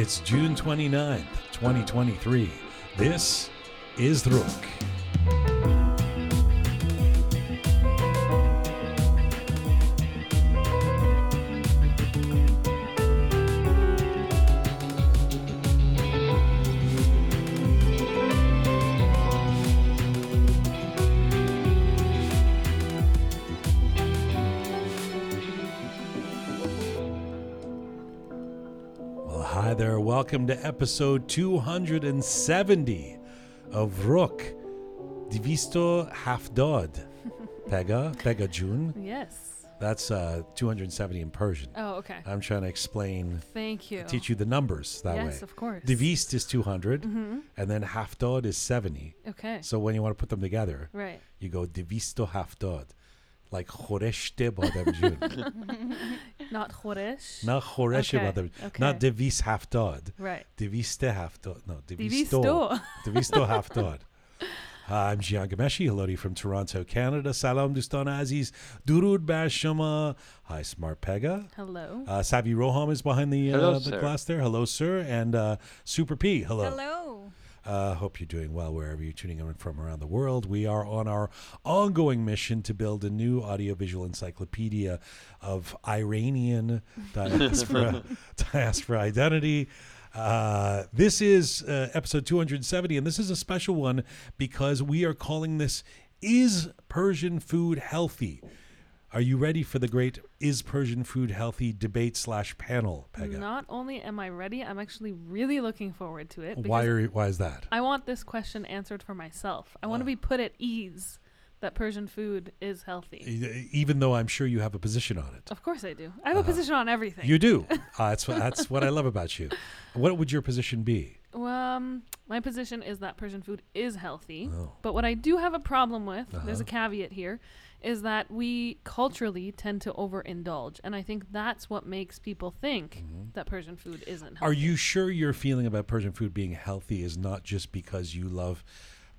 It's June 29th, 2023. This is The Roqe. Welcome to episode 270 of Roqe. Divisto half dod. Pegah, Pegah June. Yes. That's uh, 270 in Persian. Oh, okay. I'm trying to explain, Thank you. teach you the numbers that way. yes, of course. Divist is 200, hmm and then half dod is 70. Okay. So when you want to put them together, Right. you go divisto half dod. Like chorește badem June. Not Khoresh. Not chorește Okay, badem. okay. Not divis half dod. Right. Diviste half dod. No, Divisto. divisto. Divisto half dod. Hi, I'm Jian Ghomeshi. Hello to you from Toronto, Canada. Salam Dustan Aziz. Durud Bar Shama. Hi, Smart Pegah. Hello. Uh, Savvy Roham is behind the, uh, Hello, the glass there. Hello, sir. And uh, Super P. Hello. Hello. Uh, hope you're doing well wherever you're tuning in from around the world. We are on our ongoing mission to build a new audiovisual encyclopedia of Iranian diaspora, diaspora identity. Uh, this is uh, episode 270, and this is a special one because we are calling this Is Persian Food Healthy? Are you ready for the great Is Persian Food Healthy debate slash panel, Pegah? Not only am I ready, I'm actually really looking forward to it. Why, are, why is that? I want this question answered for myself. I want to Ah. be put at ease that Persian food is healthy. Even though I'm sure you have a position on it. Of course I do. I have a Uh-huh. position on everything. You do. Uh, that's what that's what I love about you. What would your position be? Um, my position is that Persian food is healthy. Oh. But what I do have a problem with, there's a Uh-huh. caveat here, is that we culturally tend to overindulge. And I think that's what makes people think mm-hmm. that Persian food isn't healthy. Are you sure your feeling about Persian food being healthy is not just because you love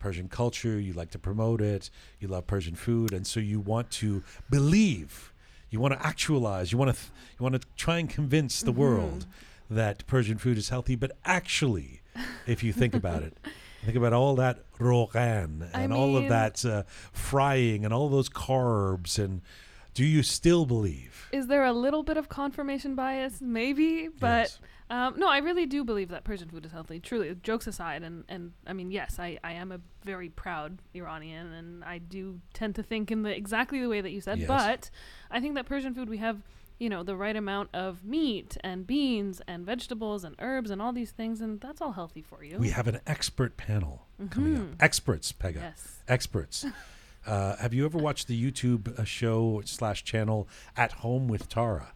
Persian culture, you like to promote it, you love Persian food, and so you want to believe, you want to actualize, you want to th- you want to try and convince the mm-hmm. world that Persian food is healthy, but actually, if you think about it, think about all that rogan I and all of that uh, frying and all those carbs, and do you still believe? Is there a little bit of confirmation bias? Maybe, but Yes. um, no, I really do believe that Persian food is healthy. Truly, jokes aside, and, and I mean, yes, I, I am a very proud Iranian, and I do tend to think in the exactly the way that you said. Yes. But I think that Persian food we have, you know, the right amount of meat and beans and vegetables and herbs and all these things, and that's all healthy for you. We have an expert panel coming up. Mhm. Experts, Pegah. Yes. Experts. Uh, have you ever watched the YouTube uh, show slash channel At Home with Tara?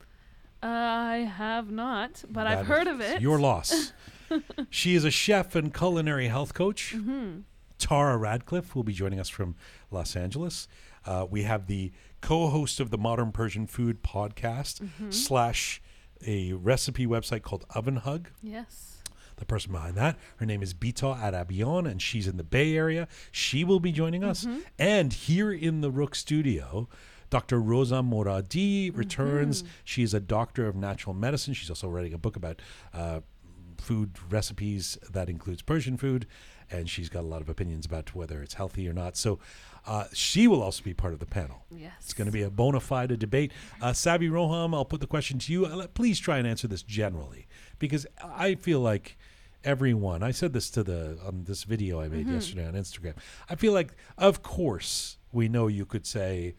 I have not, but I've heard of it. Your loss. she is a chef and culinary health coach. hmm Tara Radcliffe will be joining us from Los Angeles. Uh, we have the co-host of the Modern Persian Food podcast Mm-hmm. slash a recipe website called OvenHug. Yes. the person behind that. Her name is Bita Arabian, and she's in the Bay Area. She will be joining us. Mm-hmm. And here in the Roqe studio, Dr. Rosa Moradi Mm-hmm. returns. She is a doctor of natural medicine. She's also writing a book about uh, food recipes that includes Persian food, and she's got a lot of opinions about whether it's healthy or not. So uh, she will also be part of the panel. Yes. It's going to be a bona fide debate. Uh, Savvy Roham, I'll put the question to you. Uh, Please try and answer this generally, because I feel like everyone. I said this to the on this video I made yesterday on Instagram. I feel like, of course, we know you could say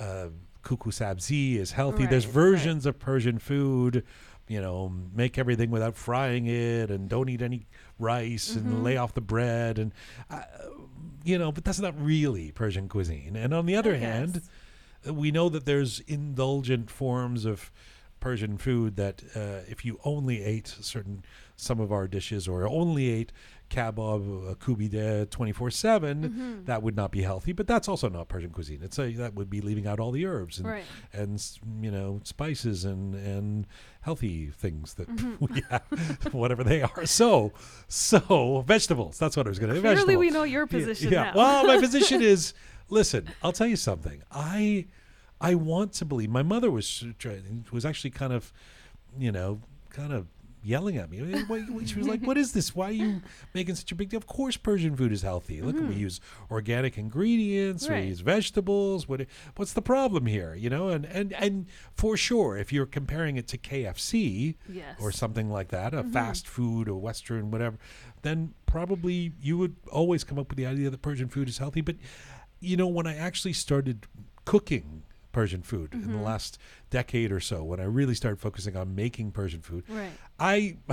uh, kuku sabzi is healthy. There's Right, right. versions of Persian food. You know, make everything without frying it, and don't eat any rice, and lay off the bread, and uh, you know. But that's not really Persian cuisine. And on the other hand, we know that there's indulgent forms of Persian food that uh, if you only ate certain some of our dishes or only ate kebab, uh, kubide 24 7, Mm-hmm. that would not be healthy. But that's also not Persian cuisine. It's a, that would be leaving out all the herbs and, Right. and you know, spices and, and healthy things that Mm-hmm. we have, whatever they are. So, so vegetables. That's what I was going to say. Clearly, we know your position yeah. now. Well, my position is listen, I'll tell you something. I I want to believe my mother was was actually kind of, you know, kind of yelling at me. She was like, "What is this? Why are you making such a big deal?" Of course, Persian food is healthy. Look, we use organic ingredients. We use vegetables. What? What's the problem here? You know, and and and for sure, if you're comparing it to KFC Yes. or something like that, a Mm-hmm. fast food or Western whatever, then probably you would always come up with the idea that Persian food is healthy. But you know, when I actually started cooking Persian food in the Mm-hmm. last decade or so, when I really started focusing on making Persian food, Right. I.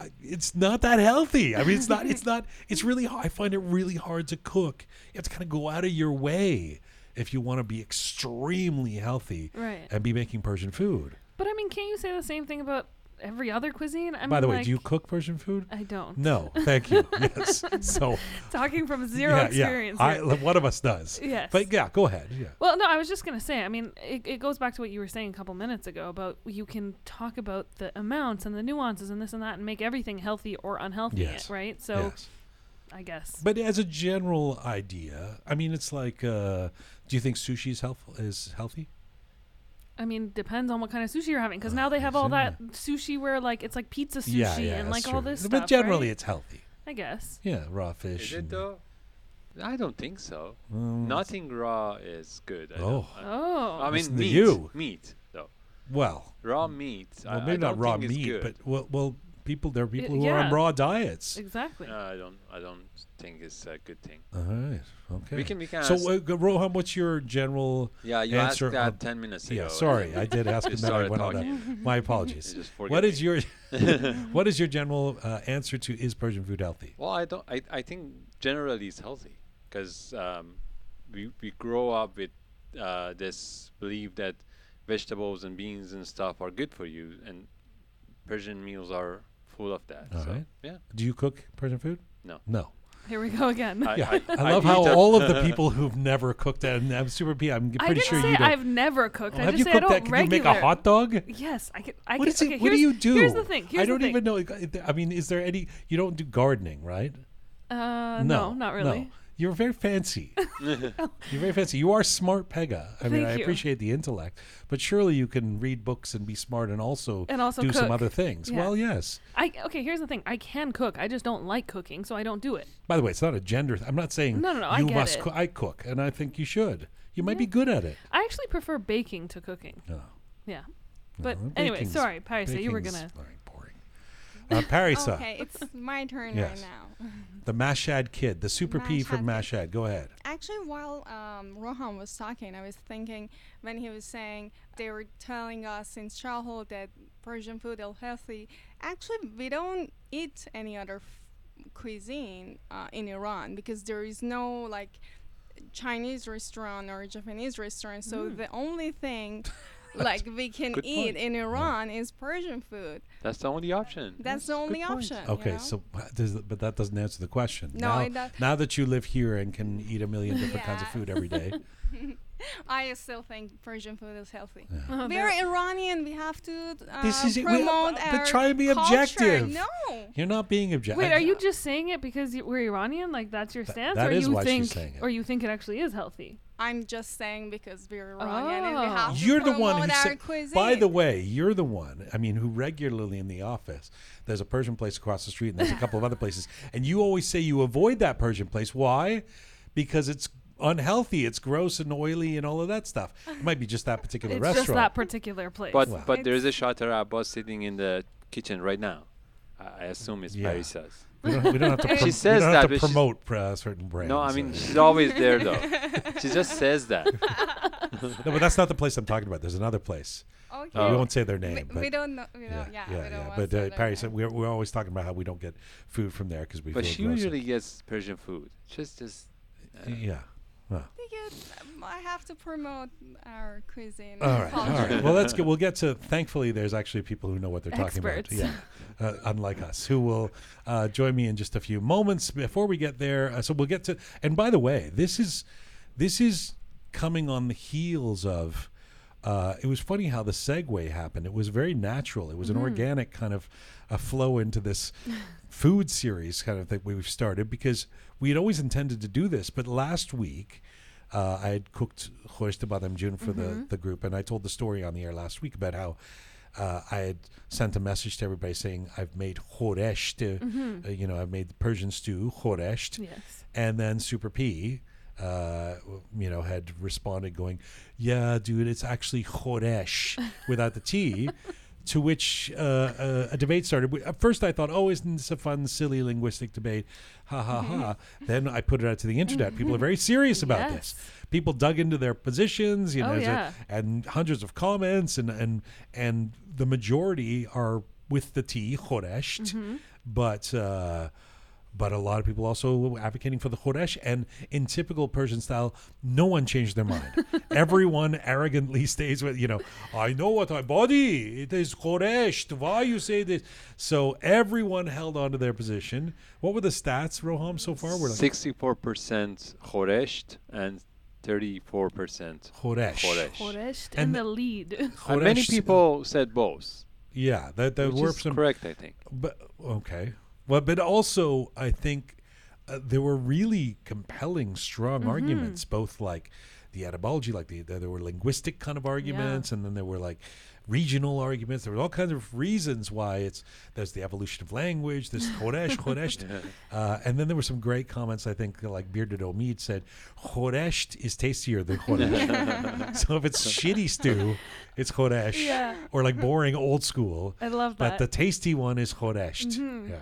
I- It's not that healthy. I mean, it's not. It's not. It's really. I find it really hard to cook. You have to kind of go out of your way if you want to be extremely healthy Right. and be making Persian food. But I mean, can't you say the same thing about every other cuisine? I mean, By the way, like, do you cook Persian food? I don't. No, thank you. yes. So Talking from zero yeah, experience. yeah. I, one of us does. Yes. But yeah, go ahead. Yeah. Well, no, I was just gonna say. I mean, it, it goes back to what you were saying a couple minutes ago about you can talk about the amounts and the nuances and this and that and make everything healthy or unhealthy, Yes. right? So yes. I guess. But as a general idea, I mean, it's like, uh, do you think sushi is healthful? Is healthy? I mean, depends on what kind of sushi you're having, because now they have all yeah. that sushi where like it's like pizza sushi yeah, yeah. and that's like all true. this But stuff. generally, right? it's healthy. I guess. Yeah, raw fish. Is fish. it and- though? I don't think so. Mm, Nothing raw is good. I Oh. don't, I, Oh. I mean to meat. you. Meat though. Well, Raw meat. Well, I maybe not don't raw meat, good. but well, well, people there are people who yeah. are on raw diets. exactly. No, I don't. I don't think it's a good thing. All right. Okay. We can. We can. so, ask- uh, g- Roham, what's your general? yeah, you answer asked that on- ten minutes ago. Yeah, sorry, I did ask You that. I started went on. talking. A, my apologies. just What forget is me. your what is your general uh, answer to is Persian food healthy? Well, I don't. I, I think generally it's healthy because um, we we grow up with uh, this belief that vegetables and beans and stuff are good for you, and Persian meals are full of that. All so right. yeah, Do you cook Persian food? No. No. Here we go again. I, Yeah, I, I, love eat how all of the people who've never cooked and I'm super P. I'm I pretty didn't sure say you don't. I've never cooked. Oh, I have just you say I cooked don't that? Can you make a hot dog? Yes, I can. I What could. is it? okay, what do you do? Here's the thing. Here's I don't thing. even know. I mean, is there any? You don't do gardening, right? Uh, no, not really. No. You're very fancy. You're very fancy. You are smart, Pegah. I mean, Thank I you. appreciate the intellect, but surely you can read books and be smart and also, And also do some cook. other things. Yeah. Well, yes. I okay. Here's the thing. I can cook. I just don't like cooking, so I don't do it. By the way, it's not a gender. Th- I'm not saying No, no, no, I you get must. it. Coo- I cook, and I think you should. You might be good at it. I actually prefer baking to cooking. No. Yeah. But anyway, baking's- sorry, Parisa, you were baking's gonna. boring. Uh, Parisa, Okay, it's my turn Yes. right now. the Mashad kid, the super P from Mashhad Mashad. Go ahead. Actually, while um, Roham was talking, I was thinking when he was saying they were telling us since childhood that Persian food is healthy. Actually, we don't eat any other f- cuisine uh, in Iran because there is no like Chinese restaurant or Japanese restaurant. So Mm. the only thing like we can eat point. in Iran is Persian food. That's the only option. That's the only point. option. you Okay, know? so uh, but that doesn't answer the question. No, now, it does- now that you live here and can eat a million different kinds of food every day, I still think Persian food is healthy. Oh, We're Iranian. We have to uh, This is it. We- promote but our try and be culture. objective. No, you're not being objective. Wait, are you just saying it because you, we're Iranian? Like that's your Th- stance, that or is you why she's think, saying it. or you think it actually is healthy? I'm just saying because we're Iranian and we Oh. have You're the one who said. cuisine. By the way, you're the one. I mean, who regularly in the office. There's a Persian place across the street, and there's a couple of other places, and you always say you avoid that Persian place. Why? Because it's unhealthy. It's gross and oily and all of that stuff. It might be just that particular It's restaurant. just that particular place. But Wow. but there is a It's- Shater Abbas sitting in the kitchen right now. I, I assume it's Yeah. Parisa's. We, don't, we don't have to. She prom- we says don't have that, to but she's- promote uh, certain brands. No, I mean uh, she's always there though. she just says that. no, but that's not the place I'm talking about. There's another place. Okay. Oh. We won't say their name, we but don't know. We don't, yeah, we don't want But to uh, say their Perry name. said we're, we're always talking about how we don't get food from there because we But feel she gross. usually gets Persian food. Just just. uh, yeah. Well. Because um, I have to promote our cuisine. All and right, all culture. right. Well, let's get. We'll get to. Thankfully, there's actually people who know what they're talking Experts. about. Yeah, uh, unlike us, who will uh, join me in just a few moments. Before we get there, uh, so we'll get to. And by the way, this is this is coming on the heels of. Uh, it was funny how the segue happened. It was very natural. It was an organic kind of a flow into this food series kind of thing we've started because we had always intended to do this. But last week, uh, I had cooked Khosh de Badam Jun for the, the group, and I told the story on the air last week about how uh, I had sent a message to everybody saying I've made choresht. Uh, Mm-hmm. uh, you know, I've made the Persian stew choresht, Yes. and then Super P. Uh, you know, had responded going, "Yeah, dude, it's actually choresh without the T." to which uh, uh, a debate started. At first, I thought, "Oh, isn't this a fun, silly linguistic debate?" Ha ha ha! Then I put it out to the internet. People are very serious about this. People dug into their positions, you know, Oh, there's a- yeah. and hundreds of comments, and and and the majority are with the T choresht, Mm-hmm. but. Uh, but a lot of people also advocating for the Khoresh. And in typical Persian style, no one changed their mind. Everyone arrogantly stays with, you know, I know what I body. It is Khoresh. Why you say this? So everyone held on to their position. What were the stats, Roham, so far? We're like Sixty-four percent choresht and thirty-four percent Khoresh. choresh. Choresht And in the lead. And many uh, people said both, Yeah, that there which were some correct, I think. But okay, well, but also I think uh, there were really compelling, strong arguments. Both like the etymology, like the, there were linguistic kind of arguments, and then there were like regional arguments. There were all kinds of reasons why it's there's the evolution of language. This choresh, choresht, uh, and then there were some great comments. I think like Bearded Omid said, choresht is tastier than choresh. so if it's shitty stew, it's choresh, Yeah. or like boring old school. I love that. But the tasty one is choresht. Mhm. Yeah.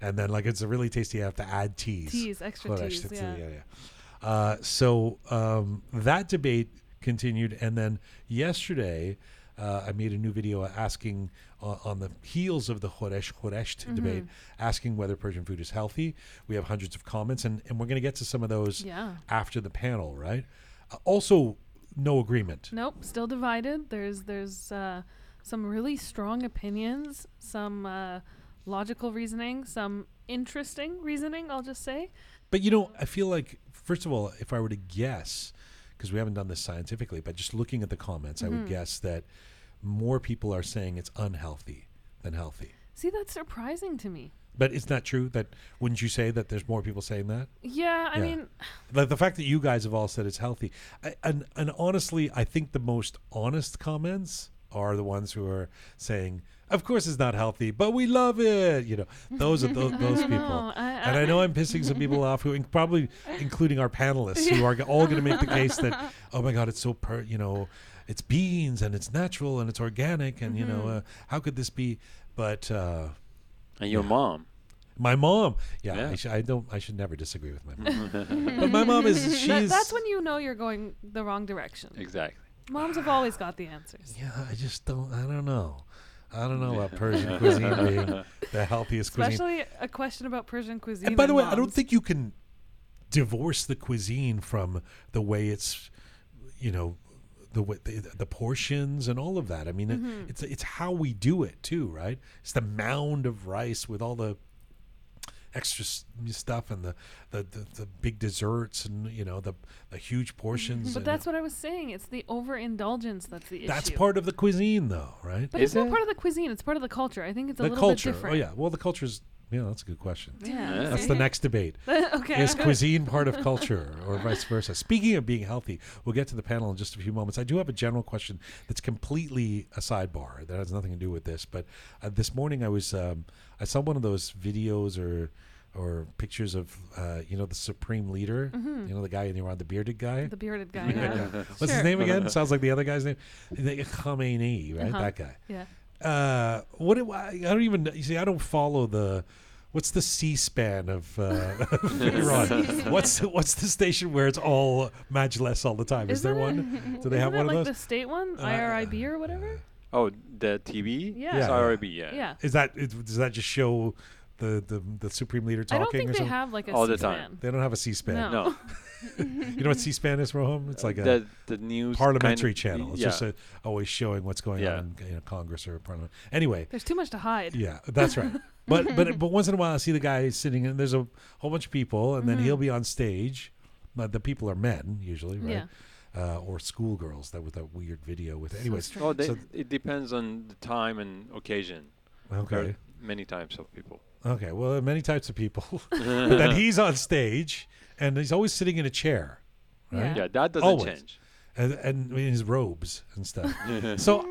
And then like it's a really tasty, you have to add teas. Teas, extra teas, yeah. yeah, yeah. Uh, so um, that debate continued, and then yesterday uh, I made a new video asking uh, on the heels of the choresh choresht Mm-hmm. debate, asking whether Persian food is healthy. We have hundreds of comments, and, and we're going to get to some of those Yeah. after the panel, right? Uh, also, no agreement. Nope, still divided. There's there's uh, some really strong opinions, some uh, logical reasoning, some interesting reasoning. I'll just say. But you know, I feel like first of all, if I were to guess, because we haven't done this scientifically, but just looking at the comments, I would mm-hmm. guess that more people are saying it's unhealthy than healthy. See, that's surprising to me. But it's not true. That wouldn't you say that there's more people saying that? Yeah, I Yeah. mean, Like the fact that you guys have all said it's healthy, I, and and honestly, I think the most honest comments are the ones who are saying, "Of course it's not healthy, but we love it." You know, those are those, those people. know. I- and I know I'm pissing some people off, who probably including our panelists, who are all going to make the case that, oh my God, it's so per, you know, it's beans and it's natural and it's organic, and you know, Mm-hmm. uh, how could this be? But uh, And your Yeah. mom. my mom, yeah, Yeah. I, sh- I don't, I should never disagree with my mom. but my mom is, she's. that, that's when you know you're going the wrong direction. Exactly. Moms have always got the answers. Yeah, I just don't. I don't know. I don't know about Persian cuisine being the healthiest cuisine. Especially a question about Persian cuisine. And by the and way, I don't think you can divorce the cuisine from the way it's, you know, the way the, the portions and all of that. I mean, Mm-hmm. it's it's how we do it too, right? It's the mound of rice with all the extra stuff and the the, the, the big desserts and you know the the huge portions. But that's what I was saying. It's the overindulgence that's the issue. that's part of the cuisine, though, right? But Is it's not it? part of the cuisine. It's part of the culture. I think it's a the little culture. bit different. Oh yeah. Well, the culture's yeah. That's a good question. Yeah. That's the next debate. okay. Is cuisine part of culture or vice versa? Speaking of being healthy, we'll get to the panel in just a few moments. I do have a general question that's completely a sidebar that has nothing to do with this. But uh, this morning I was um, I saw one of those videos or or pictures of uh, you know the supreme leader, you know the guy in Iran, the bearded guy. Mm-hmm. the bearded guy. Yeah. Yeah. What's his name again? Sounds like the other guy's name. The- Khamenei, right? Uh-huh. That guy. Yeah. Uh, what do I, I don't even you see I don't follow the what's the C-SPAN of, uh, Iran? what's what's the station where it's all Majlis all the time? Is Isn't there it- one? Do they have Isn't one it of like those? the state one, Uh, IRIB or whatever? Oh, the TV? Yeah. It's Yeah. IRB, yeah. Yeah. Is that is, does that just show the the, the supreme leader I talking don't think or they something? have like a All the C-SPAN. time. they don't have a C-SPAN. No. No. You know what C-SPAN is, Roham? It's like a the, the news parliamentary kind of- channel. It's yeah. just a, always showing what's going Yeah. on in you know, Congress or Parliament. Anyway, There's too much to hide. Yeah, that's right. But but but once in a while, I see the guy sitting and there's a whole bunch of people, and then he'll be on stage. But the people are men usually, right? Uh, or schoolgirls. That with that weird video with. Anyways. Oh, they, So- it depends on the time and occasion. Okay, many types of people. Okay. Well, there are many types of people. but then he's on stage, and he's always sitting in a chair, right? Yeah. Yeah, that doesn't Always. change. And, and in his robes and stuff. so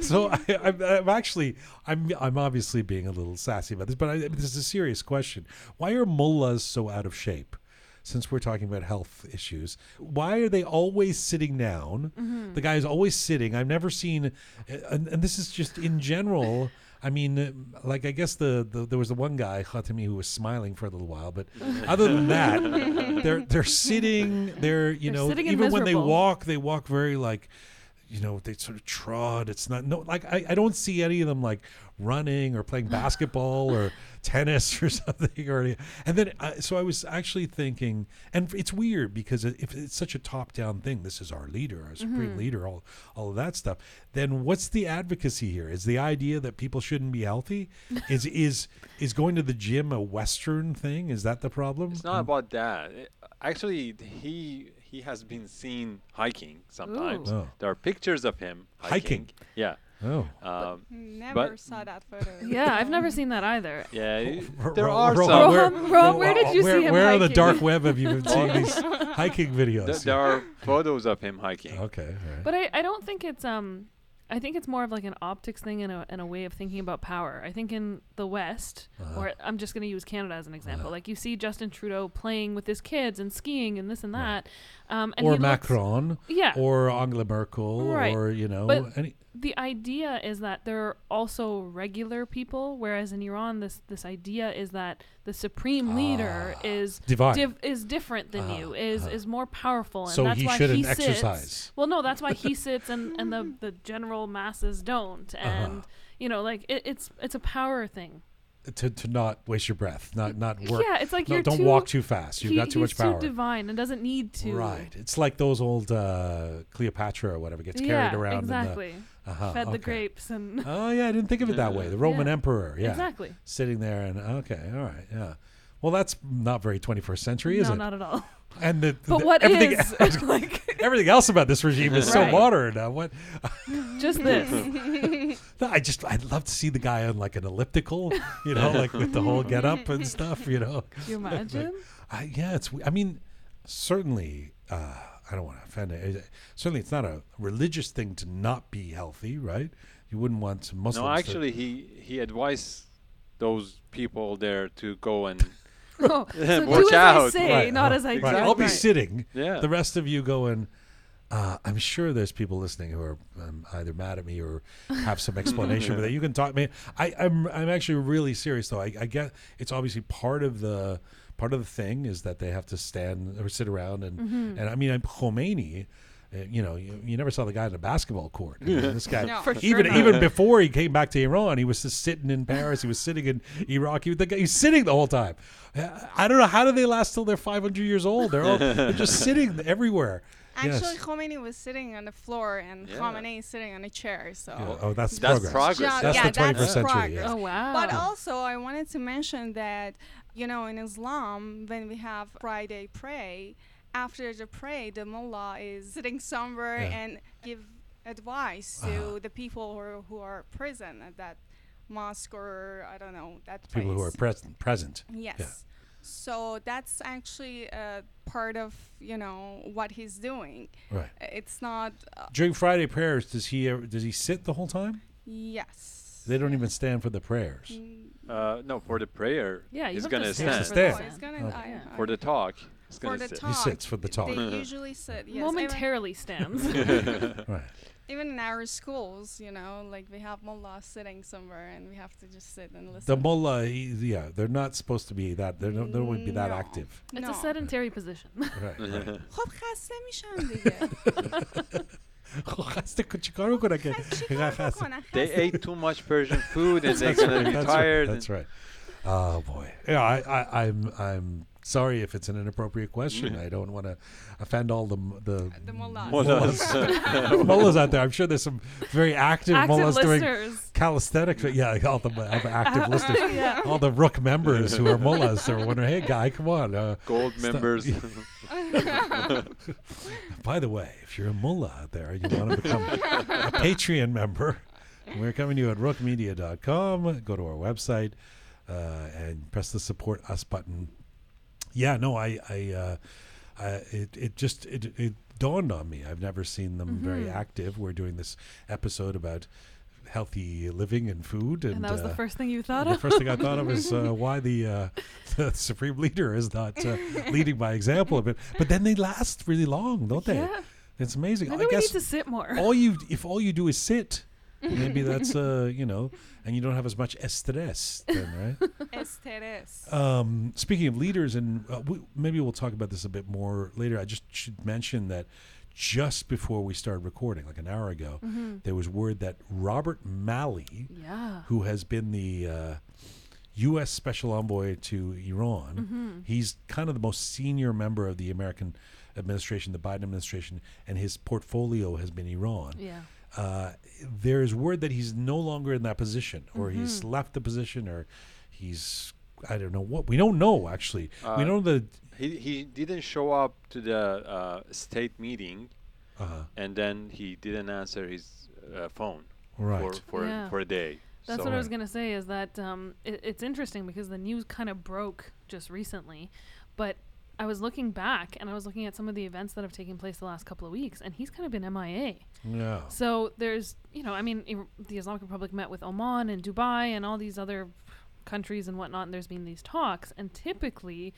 so I, I'm, I'm actually I'm I'm obviously being a little sassy about this, but I, this is a serious question. Why are mullahs so out of shape? Since we're talking about health issues, why are they always sitting down? Mm-hmm. The guy is always sitting. I've never seen, and, and this is just in general. I mean, uh, like I guess the, the there was the one guy Khatami who was smiling for a little while, but other than that, they're they're sitting. They're you They're know sitting and even when they walk, they walk very like you know they sort of trod. It's not no like I, I don't see any of them like running or playing basketball or tennis or something or any, and then uh, so i was actually thinking and it's weird because if it's such a top down thing this is our leader our supreme Mm-hmm. leader all all of that stuff then what's the advocacy here? Is the idea that people shouldn't be healthy? Is is is going to the gym a western thing? Is that the problem? It's not about that. It- actually, he he has been seen hiking sometimes. Oh. There are pictures of him Hiking? hiking. Yeah. oh Um, Never saw that photo. Yeah, I've never seen that either. yeah. There Ro- are Ro- some. where- Roham- Roham, where did you where, see him where on the dark web have you been seeing these hiking videos Th- there are photos of him hiking. okay all right. But I, I don't think it's um I think it's more of like an optics thing and a, and a way of thinking about power. I think in the West, Uh-huh. or I'm just going to use Canada as an example. Uh-huh. Like you see Justin Trudeau playing with his kids and skiing and this and that. Um, and or he looks- Macron yeah. or Angela Merkel Right. or you know But- any the idea is that they're also regular people, whereas in Iran, this this idea is that the supreme leader Ah, is divine. div- is different than Uh-huh, you, is uh-huh. is more powerful, and So that's he why shouldn't he sits. exercise. Well, no, that's why he sits, and and the the general masses don't, Uh-huh. and you know, like it, it's it's a power thing. To, to not waste your breath, not not work. Yeah, it's like no, you're don't too, walk too fast. You've he- got too much power. too divine and doesn't need to. Right. It's like those old uh, Cleopatra or whatever gets yeah, carried around. exactly. The, uh-huh, Fed the grapes and Oh yeah, I didn't think of it that way. The Roman Yeah. emperor, yeah, exactly. sitting there and okay, all right, yeah. Well, that's not very 21st century, is no, it? No, not at all. And the, But the- what everything, is like everything else about this regime is so Right. modern. Uh, what just this? No, I just I'd love to see the guy on like an elliptical, you know, like with the whole get up and stuff, you know. Can you imagine? I, yeah, it's. I mean, certainly. Uh, I don't want to offend it. it- Certainly, it's not a religious thing to not be healthy, right? You wouldn't want Muslims. No, to- actually, he he advised those people there to go and Oh, so Watch do as I out. say, Right, not as I right. do. I'll be Right. sitting. yeah. The rest of you going. Uh, I'm sure there's people listening who are um, either mad at me or have some explanation for that. You can talk me. I, I'm I'm actually really serious though. I, I get it's obviously part of the part of the thing is that they have to stand or sit around and Mm-hmm. and I mean I'm Khomeini. Uh, You know, you, you never saw the guy in a basketball court. I mean, this guy, No. For sure even not. even before he came back to Iran, he was just sitting in Paris. He was sitting in Iraq. He, was the guy, he's sitting the whole time. I don't know how do they last till they're 500 years old. They're all they're just sitting everywhere. Yes. Actually, Khomeini was sitting on the floor and Yeah. Khamenei is sitting on a chair. So. Yeah, Oh, that's, That's progress. progress. Yeah, That's yeah, the 21st that's century. Yeah. Oh wow! But also, I wanted to mention that, you know, in Islam, when we have Friday pray, after the prayer, the mullah is sitting somewhere Yeah. and give advice to Uh-huh. the people who are, who are present at that mosque or, I don't know, that place. People who are present. Present. Yes. So that's actually uh, part of, you know, what he's doing. Right. It's not, uh, During Friday prayers, does he ever, does he sit the whole time? yes. They don't even stand for the prayers. Mm, Uh, no, for the prayer, Yeah, he's gonna to He has to stand. stand. no, he's gonna, Okay. I- I- For the talk, he's for the sit. talk. He sits for the talk. They usually sit. Yes, Momentarily stands. right. Even in our schools, you know, like we have mullah sitting somewhere, and we have to just sit and listen. The mullah, he, yeah, they're not supposed to be that. They're no, they won't be that no. active. It's no. a sedentary position. right. right. they ate too much Persian food and they're gonna right, tired. That's right. Oh boy. Yeah, I, I, I'm I'm sorry if it's an inappropriate question. I don't want to offend all the the, The mullahs. Mullahs. mullahs out there. I'm sure there's some very active, Active mullahs doing calisthenics. but Yeah, all the, all the active listeners, yeah. all the Roqe members who are mullahs. They're wondering, hey, guy, come on. Uh, Gold Stop- members. by the way, if you're a mullah out there you want to become a Patreon member, we're coming to you at roqemedia.com. Go to our website uh, and press the support us button. Yeah, no, I, I, uh, I it, it just it, it dawned on me. I've never seen them very Mhm. active. We're doing this episode about healthy living and food. And, And that was the uh, first thing you thought of? the first thing I thought of is uh, why the, uh, the supreme leader is not uh, leading by example of it. But then they last really long, don't they? Yeah. It's amazing. Maybe I we guess need to sit more. all you if all you do is sit, maybe that's uh you know, and you don't have as much estrés then, right? Esteres. Um, speaking of leaders, and uh, we, maybe we'll talk about this a bit more later. I just should mention that just before we started recording, like an hour ago, Mm-hmm. there was word that Robert Malley, yeah. who has been the uh, U.S. Special Envoy to Iran, Mm-hmm. he's kind of the most senior member of the American administration, the Biden administration, and his portfolio has been Iran Yeah. uh, there is word that he's no longer in that position, or he's Mm-hmm. left the position, or he's I don't know what. We don't know actually. we Uh, know that. He he didn't show up to the uh, state meeting, Uh, and then he didn't answer his uh, phone right. for for, Yeah. for a day. That's so what I was gonna say. Is that um, it, it's interesting because the news kind of broke just recently, but I was looking back and I was looking at some of the events that have taken place the last couple of weeks, and he's kind of been MIA. yeah. So there's, you know, I mean, the Islamic Republic met with Oman and Dubai and all these other countries and whatnot, and there's been these talks. And typically,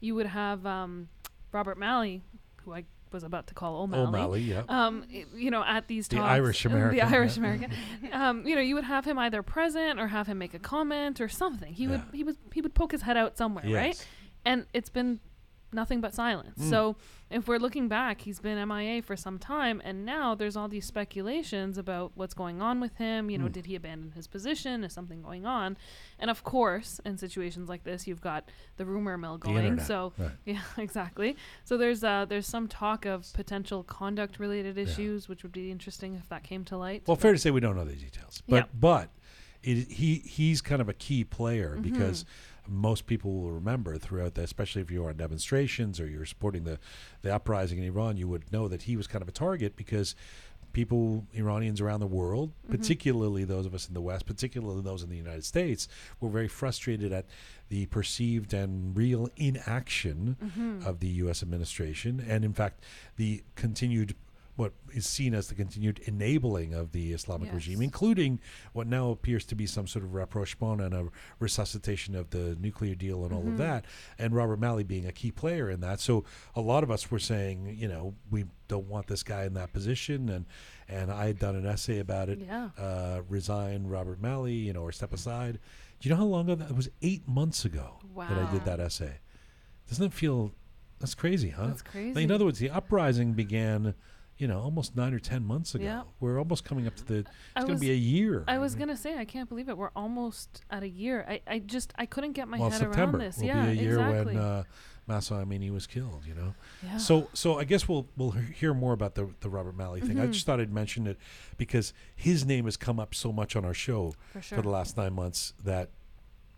you would have um, Robert Malley, who I was about to call O'Malley. O'Malley, yeah. Um, i- you know, at these The talks, Irish American, the yeah. Irish American, um, you know, you would have him either present or have him make a comment or something. He would, Yeah. he was, he would poke his head out somewhere, right? Yes. and it's been nothing but silence. Mm. So if we're looking back, he's been MIA for some time, and now there's all these speculations about what's going on with him. You know, Mm. did he abandon his position? Is something going on? And of course, in situations like this, you've got the rumor mill going. internet, So right. yeah, exactly. So there's uh, there's some talk of potential conduct related issues, which would be interesting if that came to light. Well, but- fair to say we don't know the details, but Yeah. but it, he he's kind of a key player Mm-hmm. because most people will remember throughout that, especially if you're on demonstrations or you're supporting the the uprising in Iran, you would know that he was kind of a target because people Iranians around the world, Mm-hmm. particularly those of us in the West, particularly those in the United States, were very frustrated at the perceived and real inaction Mm-hmm. of the U.S. administration, and in fact, the continued what is seen as the continued enabling of the Islamic regime, including what now appears to be some sort of rapprochement and a resuscitation of the nuclear deal and all Mm-hmm. of that, and Robert Malley being a key player in that. So a lot of us were saying, you know, we don't want this guy in that position, and and I had done an essay about it. Yeah. Uh, resign Robert Malley, you know, or step aside. Do you know how long ago that it was? Eight months ago that I did that essay. Doesn't it feel? That's crazy, huh? That's crazy. In other words, the uprising began, you know, almost nine or ten months ago. Yeah. We're almost coming up to the. It's I going to be a year. I was gonna say I can't believe it. We're almost at a year. I, I just I couldn't get my well, head September around this. will yeah, be a year exactly. when uh, Mahsa Amini was killed. You know. yeah. So, so I guess we'll we'll hear more about the the Robert Malley thing. I Mhm. just thought I'd mention it because his name has come up so much on our show for sure. for the last nine months that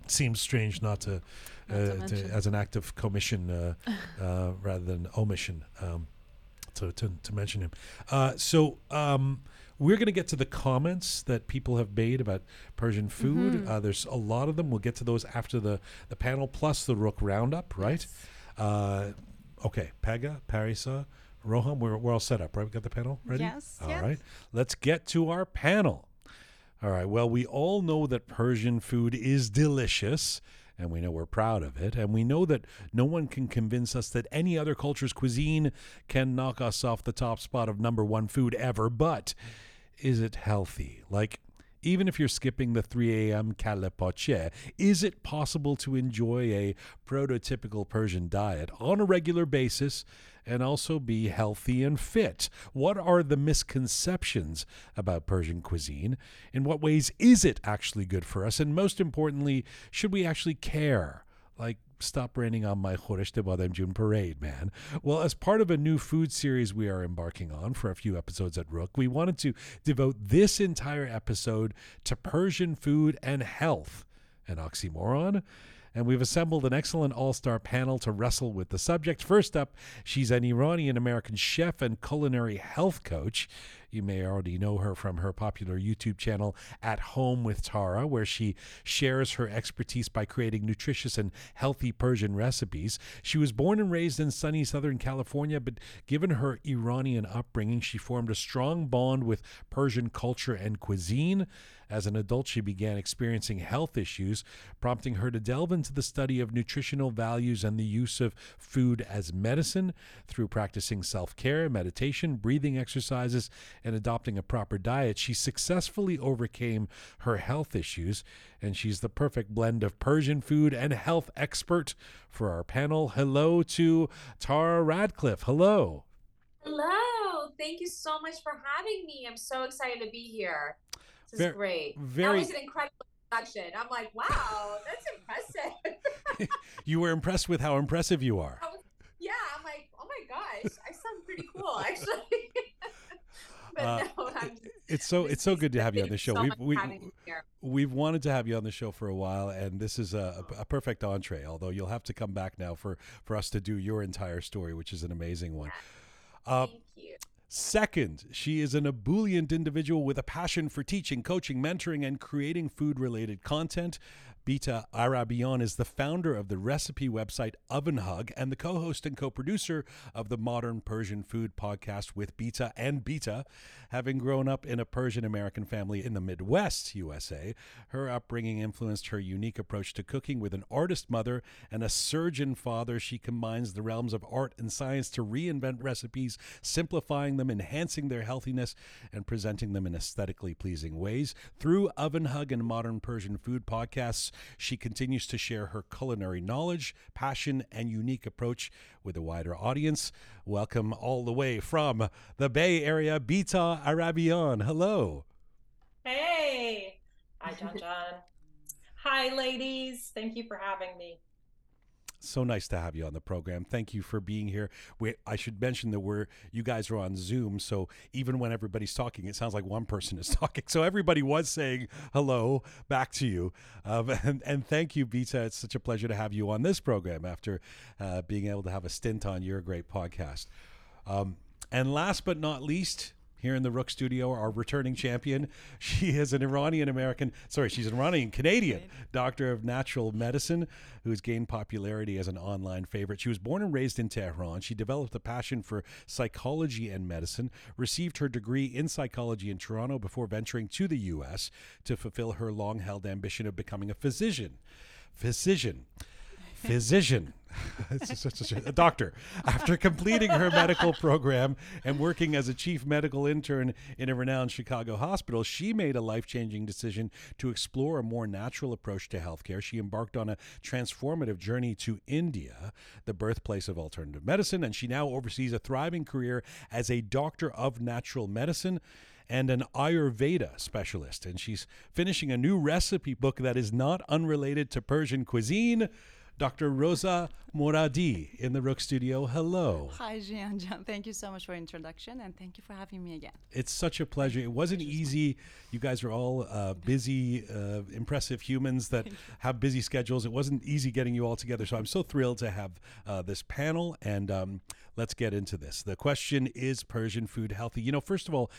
seems strange not to, Not uh, to to as an act of commission uh, uh, rather than omission um, to, to to mention him. Uh, so. Um, we're going to get to the comments that people have made about Persian food. Mhm. Uh, there's a lot of them. We'll get to those after the, the panel, plus the Roqe Roundup, right? Yes. Uh, okay, Pegah, Parisa, Roham, we're, we're all set up, right? We got the panel ready? Yes, All yes. right. Let's get to our panel. All right. Well, we all know that Persian food is delicious, and we know we're proud of it. And we know that no one can convince us that any other culture's cuisine can knock us off the top spot of number one food ever. But is it healthy? Like, even if you're skipping the 3 a.m. kalepoche, is it possible to enjoy a prototypical Persian diet on a regular basis and also be healthy and fit? What are the misconceptions about Persian cuisine? In what ways is it actually good for us? And most importantly, should we actually care? Like, stop raining on my Khoresh de Badem June parade, man. Well, as part of a new food series we are embarking on for a few episodes at Roqe, we wanted to devote this entire episode to Persian food and health. An oxymoron? And we've assembled an excellent all star panel to wrestle with the subject. First up, she's an Iranian American chef and culinary health coach. You may already know her from her popular YouTube channel, At Home with Tara, where she shares her expertise by creating nutritious and healthy Persian recipes. She was born and raised in sunny Southern California, but given her Iranian upbringing, she formed a strong bond with Persian culture and cuisine. As an adult, she began experiencing health issues, prompting her to delve into the study of nutritional values and the use of food as medicine through practicing self care, meditation, breathing exercises, and adopting a proper diet. She successfully overcame her health issues, and she's the perfect blend of Persian food and health expert for our panel. Hello to Tara Radcliffe. Hello. Hello. Thank you so much for having me. I'm so excited to be here. This is Ver- great. very- That was an incredible introduction. I'm like, wow, that's impressive. You were impressed with how impressive you are. Was- yeah, I'm like, oh my gosh, I sound pretty cool actually. Uh, no, just, It's so it's so good to have you on the show. so We've we, having we've wanted to have you on the show for a while, and this is a, a perfect entree. Although you'll have to come back now for for us to do your entire story, which is an amazing one. Uh, Thank you. Second, she is an ebullient individual with a passion for teaching, coaching, mentoring, and creating food related content. Bita Arabian is the founder of the recipe website OvenHug and the co host and co producer of the Modern Persian Food podcast with Bita and Bita. Having grown up in a Persian American family in the Midwest, USA, her upbringing influenced her unique approach to cooking with an artist mother and a surgeon father. She combines the realms of art and science to reinvent recipes, simplifying them, enhancing their healthiness, and presenting them in aesthetically pleasing ways. Through OvenHug and Modern Persian Food podcasts, she continues to share her culinary knowledge, passion, and unique approach with a wider audience. Welcome all the way from the Bay Area, Bita Arabian. Hello. Hey. Hi, John John. Hi, ladies. Thank you for having me. So nice to have you on the program. Thank you for being here. We, I should mention that we're you guys are on Zoom, so even when everybody's talking, it sounds like one person is talking. So everybody was saying hello back to you, um, and, and thank you, Bita. It's such a pleasure to have you on this program after uh, being able to have a stint on your great podcast. Um, and last but not least, here in the Roqe Studio, our returning champion. She is an Iranian American, sorry, she's an Iranian Canadian doctor of natural medicine who's gained popularity as an online favorite. She was born and raised in Tehran. She developed a passion for psychology and medicine, received her degree in psychology in Toronto before venturing to the U.S. to fulfill her long held ambition of becoming a physician. Physician physician, It's such- a, a doctor. After completing her medical program and working as a chief medical intern in a renowned Chicago hospital, she made a life changing decision to explore a more natural approach to healthcare. She embarked on a transformative journey to India, the birthplace of alternative medicine, and she now oversees a thriving career as a doctor of natural medicine and an Ayurveda specialist. And she's finishing a new recipe book that is not unrelated to Persian cuisine. Dr. Rosa Moradi in the Roqe Studio. Hello. Hi, Jian. Thank you so much for introduction and thank you for having me again. It's such a pleasure. It wasn't easy. You guys are all uh, busy, uh, impressive humans that have busy schedules. It wasn't easy getting you all together. So I'm so thrilled to have uh, this panel. And um, let's get into this. The question is Persian food healthy? You know, first of all,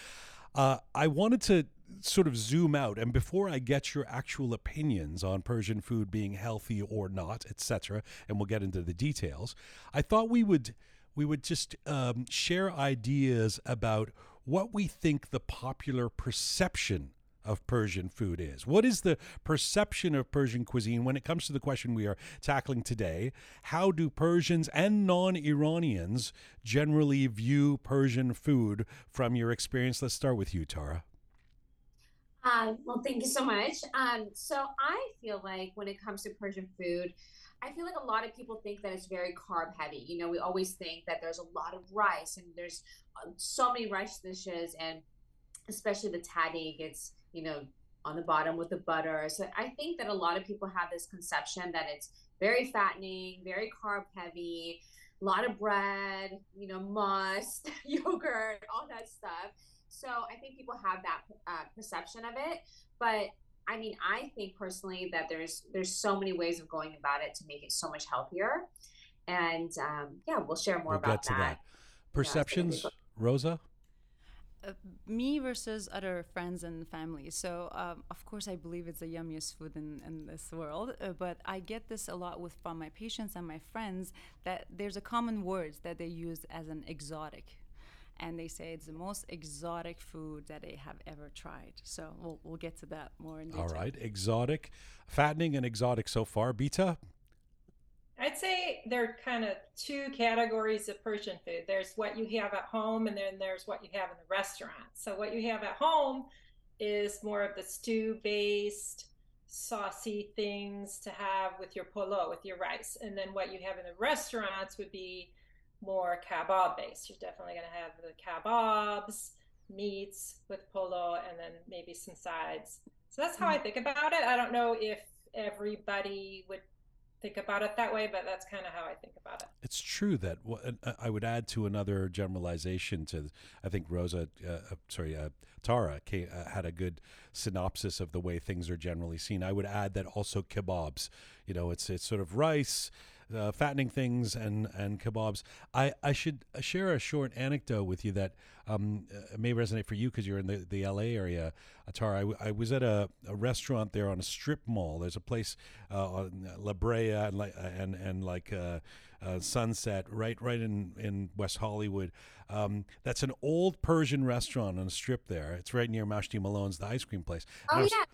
uh, I wanted to sort of zoom out, and before I get your actual opinions on Persian food being healthy or not, etc., and we'll get into the details, I thought we would we would just um, share ideas about what we think the popular perception of Persian food is. What is the perception of Persian cuisine when it comes to the question we are tackling today? How do Persians and non Iranians generally view Persian food from your experience? Let's start with you, Tara. Um, well, thank you so much. Um, so I feel like when it comes to Persian food, I feel like a lot of people think that it's very carb heavy. You know, we always think that there's a lot of rice and there's uh, so many rice dishes, and especially the tahdig, it's, you know, on the bottom with the butter. So I think that a lot of people have this conception that it's very fattening, very carb heavy, a lot of bread, you know, must, yogurt, all that stuff. So I think people have that uh, perception of it, but I mean, I think personally that there's there's so many ways of going about it to make it so much healthier, and um, yeah, we'll share more We'll about get to that. that. Perceptions, Rosa? uh, me versus other friends and family. So, um, of course, I believe it's the yummiest food in, in this world. Uh, but I get this a lot with from my patients and my friends that there's a common word that they use as an exotic. And they say it's the most exotic food that they have ever tried. So we'll, we'll get to that more in detail. All right, exotic, fattening and exotic so far. Bita, I'd say there are kind of two categories of Persian food. There's what you have at home, and then there's what you have in the restaurant. So, what you have at home is more of the stew based, saucy things to have with your polo, with your rice. And then what you have in the restaurants would be more kebab based. You're definitely going to have the kebabs, meats with polo, and then maybe some sides. So, that's how I think about it. I don't know if everybody would think about it that way, but that's kind of how I think about it. It's true that uh, I would add to another generalization to, I think Rosa, uh, uh sorry, uh, Tara came, uh, had a good synopsis of the way things are generally seen. I would add that also kebabs, you know, it's it's sort of rice uh, fattening things and and kebabs. I I should share a short anecdote with you that um, uh, may resonate for you because you're in the, the LA area, Atara. I, w- I was at a, a restaurant there on a strip mall. There's a place uh, on La Brea and like and and like. Uh, uh, Sunset, right, right in in West Hollywood. Um, that's an old Persian restaurant on a strip there. It's right near Mashti Malone's, the ice cream place. And oh was, yeah,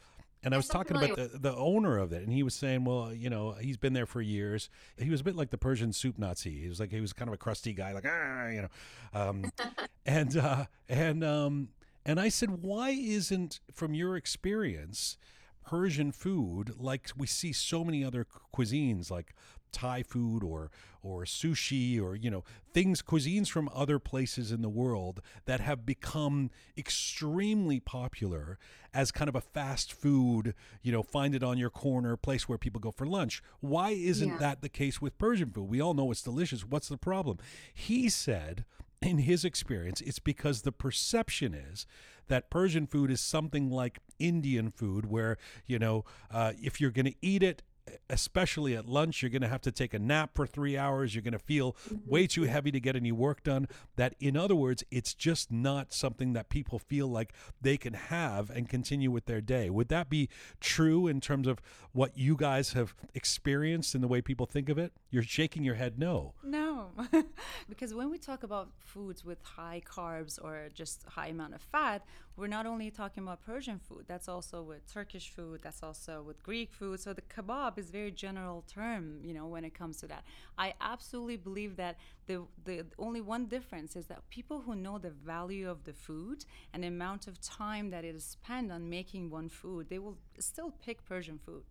and I was talking about the, the owner of it, and he was saying, well, you know, he's been there for years. He was a bit like the Persian soup Nazi. He was like he was kind of a crusty guy, like ah, you know, um, and uh, and um, and I said, why isn't, from your experience, Persian food like we see so many other cuisines, like Thai food or or sushi or you know things cuisines from other places in the world that have become extremely popular as kind of a fast food, you know, find it on your corner place where people go for lunch. Why isn't yeah. that the case with Persian food? We all know it's delicious. What's the problem? He said in his experience, it's because the perception is that Persian food is something like Indian food, where, you know, uh, if you're going to eat it especially at lunch, you're going to have to take a nap for three hours. You're going to feel mm-hmm. way too heavy to get any work done. That, in other words, it's just not something that people feel like they can have and continue with their day. Would that be true in terms of what you guys have experienced in the way people think of it? You're shaking your head no. No, because when we talk about foods with high carbs or just high amount of fat, we're not only talking about Persian food, that's also with Turkish food, that's also with Greek food. So the kebab is very general term, you know, when it comes to that. I absolutely believe that the the only one difference is that people who know the value of the food and the amount of time that it is spent on making one food, they will still pick Persian food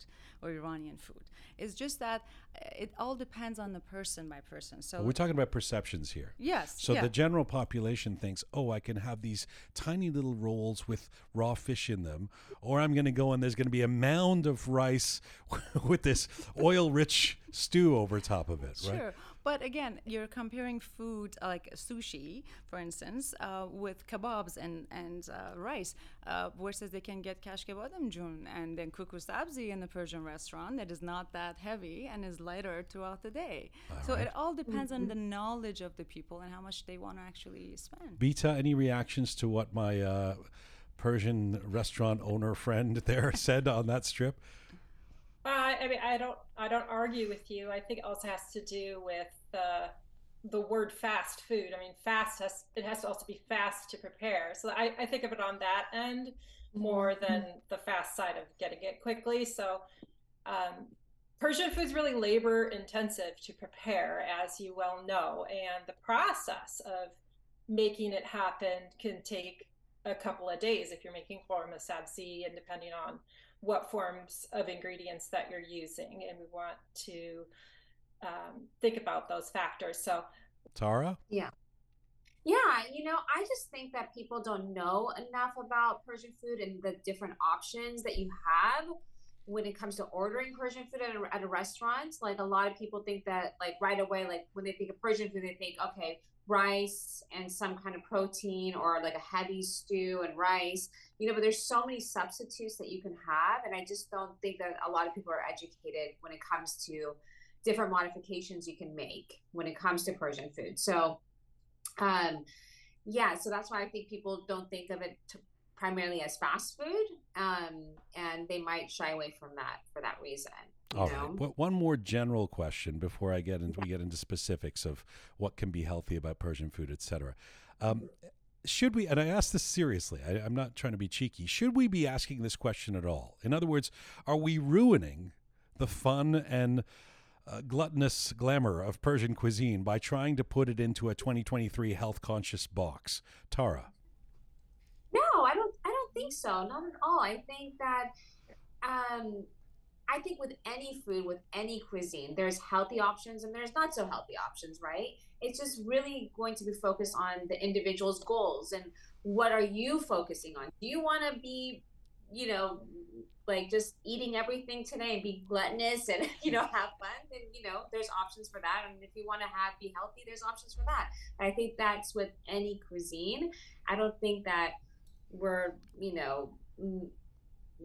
or Iranian food. It's just that uh, it all depends on the person by person. So we're talking about perceptions here. Yes. So yeah. the general population thinks, "Oh, I can have these tiny little rolls with raw fish in them, or I'm going to go and there's going to be a mound of rice with this oil-rich stew over top of it, sure. right?" But again, you're comparing food like sushi, for instance, uh, with kebabs and and uh, rice, uh, versus they can get kash jun and then kuku sabzi in the Persian restaurant that is not that heavy and is lighter throughout the day. All so right. it all depends mm-hmm. on the knowledge of the people and how much they want to actually spend. Bita, any reactions to what my uh, Persian restaurant owner friend there said on that strip? Uh, I mean, I don't, I don't argue with you. I think it also has to do with the the word fast food. I mean, fast has it has to also be fast to prepare. So I, I think of it on that end more mm-hmm. than the fast side of getting it quickly. So um, Persian food is really labor intensive to prepare, as you well know, and the process of making it happen can take a couple of days if you're making ghormeh sabzi and depending on what forms of ingredients that you're using. And we want to um, think about those factors. So, Tara? Yeah. Yeah, you know, I just think that people don't know enough about Persian food and the different options that you have when it comes to ordering Persian food at a, at a restaurant. Like a lot of people think that, like right away, like when they think of Persian food, they think, okay, rice and some kind of protein or like a heavy stew and rice you know but there's so many substitutes that you can have and i just don't think that a lot of people are educated when it comes to different modifications you can make when it comes to persian food so um yeah, so that's why I think people don't think of it to primarily as fast food, um, and they might shy away from that for that reason. All know? right. Well, one more general question before I get into we get into specifics of what can be healthy about Persian food, etc. Um, should we? And I ask this seriously. I, I'm not trying to be cheeky. Should we be asking this question at all? In other words, are we ruining the fun and uh, gluttonous glamour of Persian cuisine by trying to put it into a 2023 health conscious box? Tara. No, I don't. I don't think so. Not at all. I think that, um, I think with any food, with any cuisine, there's healthy options and there's not so healthy options, right? It's just really going to be focused on the individual's goals and what are you focusing on? Do you want to be, you know, like just eating everything today and be gluttonous and you know have fun? Then you know there's options for that. And if you want to have be healthy, there's options for that. I think that's with any cuisine. I don't think that we're you know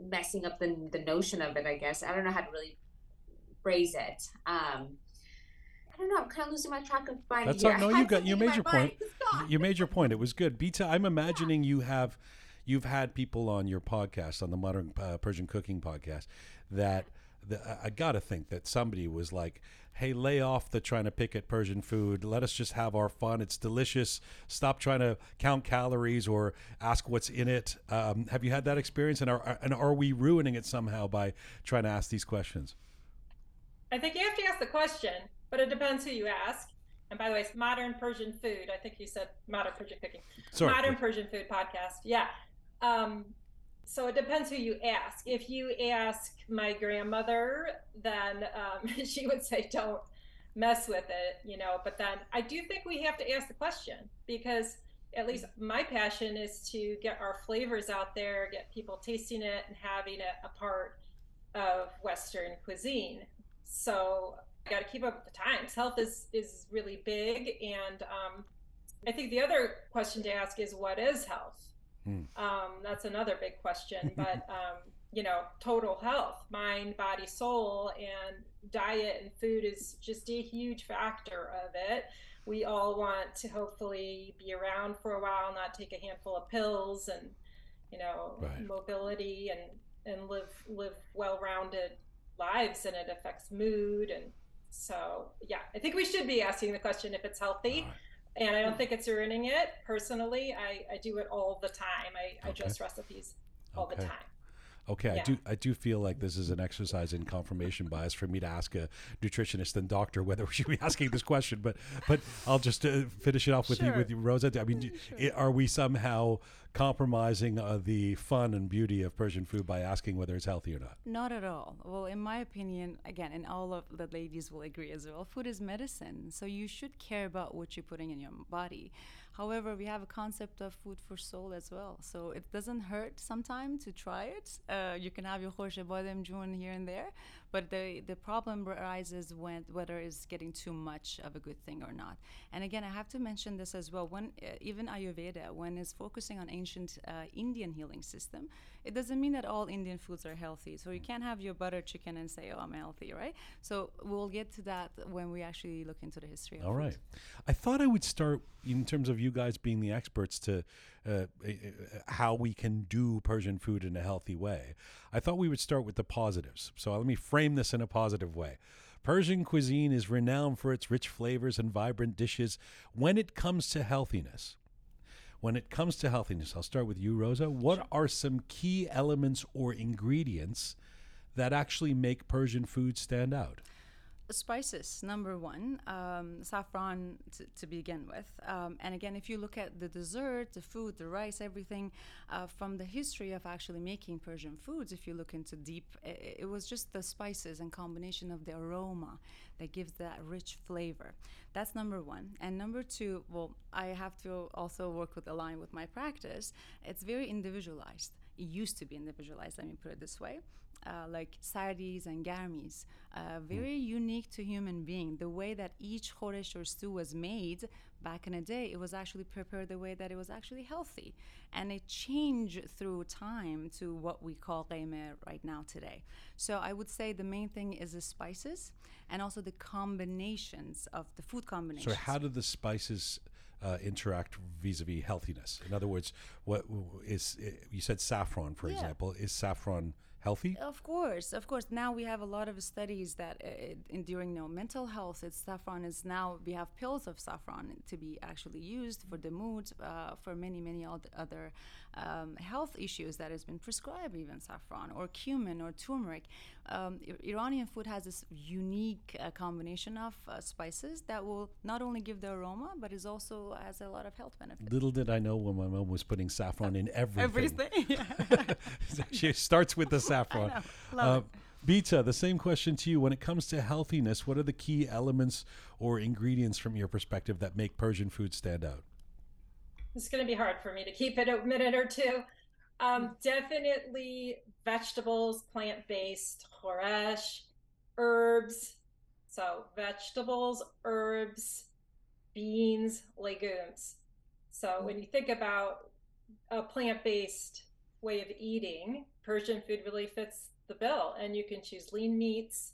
messing up the, the notion of it i guess i don't know how to really phrase it um i don't know i'm kind of losing my track of mind That's here. no, you got you made your point. You made your point. It was good. Bita, I'm imagining you have you've had people on your podcast on the Modern uh, Persian Cooking podcast that the, I- I got to think that somebody was like, "Hey, lay off the trying to pick at Persian food. Let us just have our fun. It's delicious. Stop trying to count calories or ask what's in it." Um, have you had that experience? And are and are we ruining it somehow by trying to ask these questions? I think you have to ask the question, but it depends who you ask. And by the way, it's modern Persian food. I think you said modern Persian cooking. Sorry. Modern Persian food podcast. Yeah. Um, so it depends who you ask. If you ask my grandmother, then um, she would say don't mess with it, you know. But then I do think we have to ask the question because at least my passion is to get our flavors out there, get people tasting it and having it a part of Western cuisine. So I got to keep up with the times. Health is is really big, and um, I think the other question to ask is what is health? Hmm. Um, that's another big question. But um, you know, total health, mind, body, soul, and diet and food is just a huge factor of it. We all want to hopefully be around for a while, not take a handful of pills, and you know, Right. mobility and and live live well-rounded lives, and it affects mood and so yeah, I think we should be asking the question if it's healthy. Right. And I don't think it's ruining it. Personally, I, I do it all the time. I, I Okay. adjust recipes all the time. Okay, I do. I do feel like this is an exercise in confirmation bias for me to ask a nutritionist and doctor whether we should be asking this question. But but I'll just uh, finish it off with you with you, Rosa. I mean, i- are we somehow compromising uh, the fun and beauty of Persian food by asking whether it's healthy or not? Not at all. Well, in my opinion, again, and all of the ladies will agree as well, food is medicine. So you should care about what you're putting in your body. However, we have a concept of food for soul as well. So it doesn't hurt sometimes to try it. Uh, you can have your khorsh badem jun here and there, but the, the problem arises when whether it's getting too much of a good thing or not. And again, I have to mention this as well. When uh, even Ayurveda, when it's focusing on ancient uh, Indian healing system, it doesn't mean that all Indian foods are healthy. So you can't have your butter chicken and say, "Oh, I'm healthy," right? So we'll get to that when we actually look into the history. Of All food. right. I thought I would start in terms of you guys being the experts to uh, uh, how we can do Persian food in a healthy way. I thought we would start with the positives. So let me frame this in a positive way. Persian cuisine is renowned for its rich flavors and vibrant dishes when it comes to healthiness. When it comes to healthiness, I'll start with you, Rosa. What are some key elements or ingredients that actually make Persian food stand out? Spices number one um, saffron to, to begin with. Um, and again if you look at the dessert the food the rice everything uh, from the history of actually making persian foods if you look into deep i it was just the spices and combination of the aroma that gives that rich flavor. That's number one. And number two well i have to also work with align with my practice. It's very individualized it used to be individualized let me put it this way uh, like sardis and garmis, uh, very unique to human being. The way that each khoresh or stew was made back in the day, it was actually prepared the way that it was actually healthy, and it changed through time to what we call qeimeh right now today. So I would say the main thing is the spices and also the combinations of the food combinations. So how do the spices uh, interact vis-a-vis healthiness? In other words, what is you said saffron, for Yeah. example? Is saffron healthy? Of course, of course. Now we have a lot of studies that uh, in, during you know, mental health, it's saffron is now we have pills of saffron to be actually used for the mood, uh, for many many oth- other um, health issues that has been prescribed even saffron or cumin or turmeric. Um, Iranian food has this unique uh, combination of uh, spices that will not only give the aroma, but is also has a lot of health benefits. Little did I know when my mom was putting saffron in everything. Everything. She starts with the saffron. know. Love Uh, Bita, the same question to you. When it comes to healthiness, what are the key elements or ingredients from your perspective that make Persian food stand out? It's going to be hard for me to keep it a minute or two. Um, definitely vegetables, plant based, khoresh, herbs. So, vegetables, herbs, beans, legumes. So, when you think about a plant based way of eating, Persian food really fits the bill. And you can choose lean meats.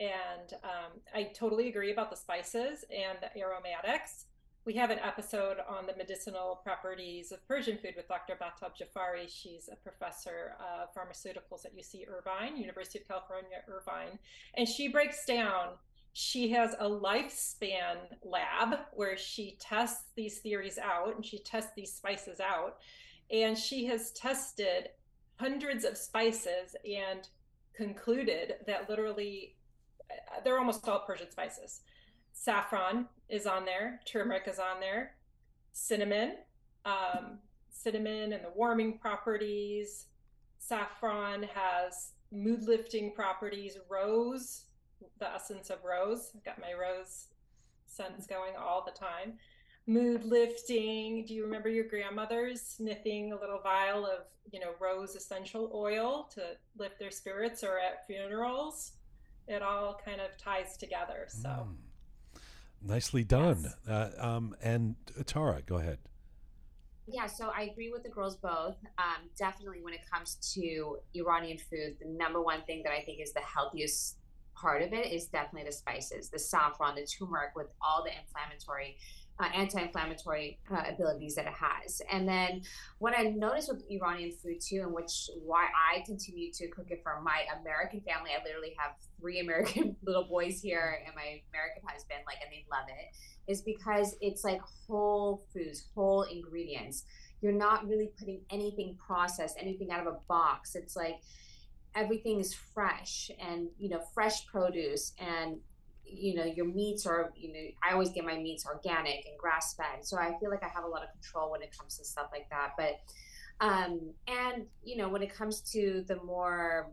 And um, I totally agree about the spices and the aromatics. We have an episode on the medicinal properties of Persian food with Dr. Mahtab Jafari. She's a professor of pharmaceuticals at UC Irvine, University of California, Irvine. And she breaks down, she has a lifespan lab where she tests these theories out and she tests these spices out. And she has tested hundreds of spices and concluded that literally they're almost all Persian spices saffron is on there turmeric is on there cinnamon um, cinnamon and the warming properties. Saffron has mood lifting properties. Rose the essence of rose. I've got my rose scents going all the time. Mood lifting. Do you remember your grandmothers sniffing a little vial of you know rose essential oil to lift their spirits or at funerals? It all kind of ties together so. Mm. Nicely done. Uh, um, and uh, Tara, go ahead. Yeah, so I agree with the girls both. Um, definitely, when it comes to Iranian food, the number one thing that I think is the healthiest part of it is definitely the spices, the saffron, the turmeric, with all the inflammatory, uh, anti-inflammatory uh, abilities that it has. And then what I noticed with Iranian food too, and which why I continue to cook it for my American family. I literally have three American little boys here, and my American husband, like, and they love it is because it's like whole foods, whole ingredients. You're not really putting anything processed, anything out of a box. It's like everything is fresh and you know fresh produce and you know your meats are you know I always get my meats organic and grass fed. So I feel like I have a lot of control when it comes to stuff like that. But um and you know when it comes to the more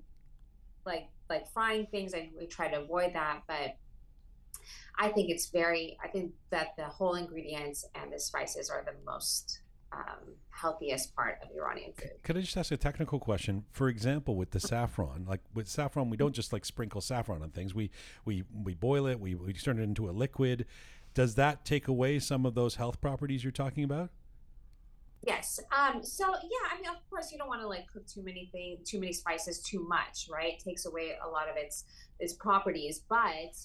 like like frying things, I we try to avoid that, but I think it's very. I think that the whole ingredients and the spices are the most um, healthiest part of Iranian food. Could I just ask a technical question? For example, with the saffron, like with saffron, we don't just like sprinkle saffron on things. We we we boil it. We we turn it into a liquid. Does that take away some of those health properties you're talking about? Yes. Um. So yeah, I mean, of course, you don't want to like cook too many things, too many spices, too much, right? It takes away a lot of its its properties. But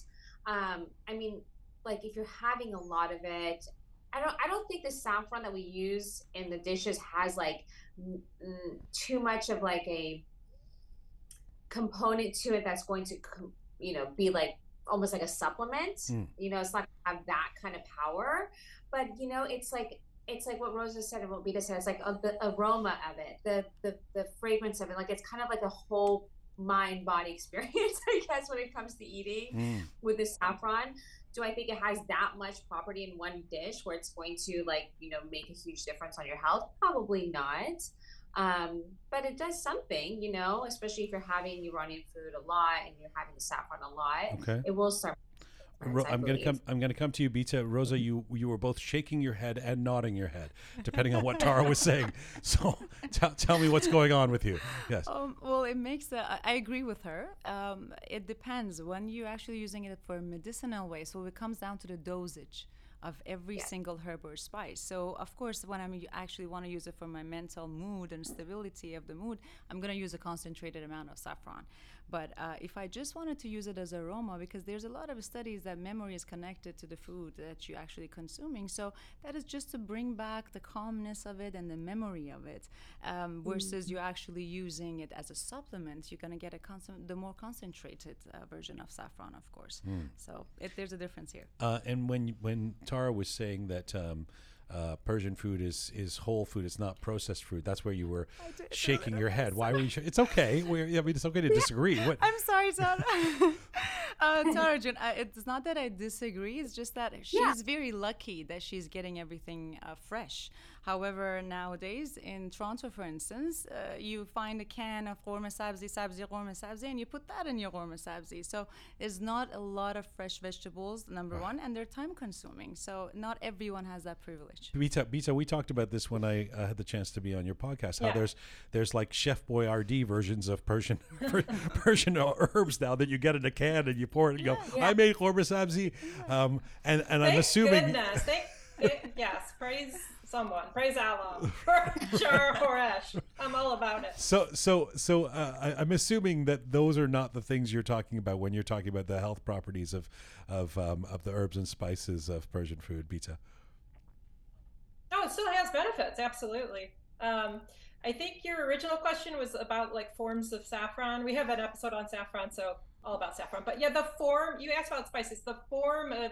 um, I mean, like if you're having a lot of it, I don't I don't think the saffron that we use in the dishes has like mm, too much of like a component to it that's going to you know be like almost like a supplement. Mm. You know, it's not gonna have that kind of power, but you know, it's like it's like what Rosa said and what Bita said. It's like uh, the aroma of it, the, the the fragrance of it. Like it's kind of like a whole mind body experience, I guess, when it comes to eating Mm. with the saffron. Do I think it has that much property in one dish where it's going to like you know make a huge difference on your health? Probably not. Um, but it does something, you know, especially if you're having Iranian food a lot and you're having the saffron a lot. Okay. It will start. Ro- I I'm gonna come. I'm gonna come to you, Bita. Rosa, you you were both shaking your head and nodding your head, depending on what Tara was saying. So tell tell me what's going on with you. Yes. Um, well, it makes. A, I I agree with her. Um, it depends when you're actually using it for a medicinal way. So it comes down to the dosage of every Yeah. single herb or spice. So of course, when I'm actually want to use it for my mental mood and stability of the mood, I'm gonna use a concentrated amount of saffron. But uh, if I just wanted to use it as aroma, because there's a lot of studies that memory is connected to the food that you're actually consuming. So that is just to bring back the calmness of it and the memory of it, um, versus you're actually using it as a supplement. You're gonna get a concent- the more concentrated uh, version of saffron, of course. So it, there's a difference here. Uh, and when when Tara was saying that um, uh, Persian food is is whole food, it's not processed food. That's where you were shaking your head. Why were you? Sh- it's okay. We're, I mean, it's okay to disagree. What? I'm sorry, Tara. uh, Tara June, uh, it's not that I disagree. It's just that she's Yeah. very lucky that she's getting everything uh, fresh. However, nowadays in Toronto, for instance, uh, you find a can of ghormeh sabzi, sabzi, ghormeh sabzi, and you put that in your ghormeh sabzi. So there's not a lot of fresh vegetables, number one, and they're time consuming. So not everyone has that privilege. Bita, Bita, we talked about this when I uh, had the chance to be on your podcast. How Yeah. there's there's like Chef Boyardee versions of Persian Persian herbs now that you get in a can and you pour it and you go, I made ghormeh sabzi, um, and and I'm assuming goodness. Thank, yes, praise someone. Praise Allah. sure, Horesh. I'm all about it. So, so, so, uh, I, I'm assuming that those are not the things you're talking about when you're talking about the health properties of, of, um, of the herbs and spices of Persian food, Bita. Oh, it still has benefits, absolutely. Um, I think your original question was about like forms of saffron. We have an episode on saffron, so all about saffron. But yeah, the form you asked about spices, the form of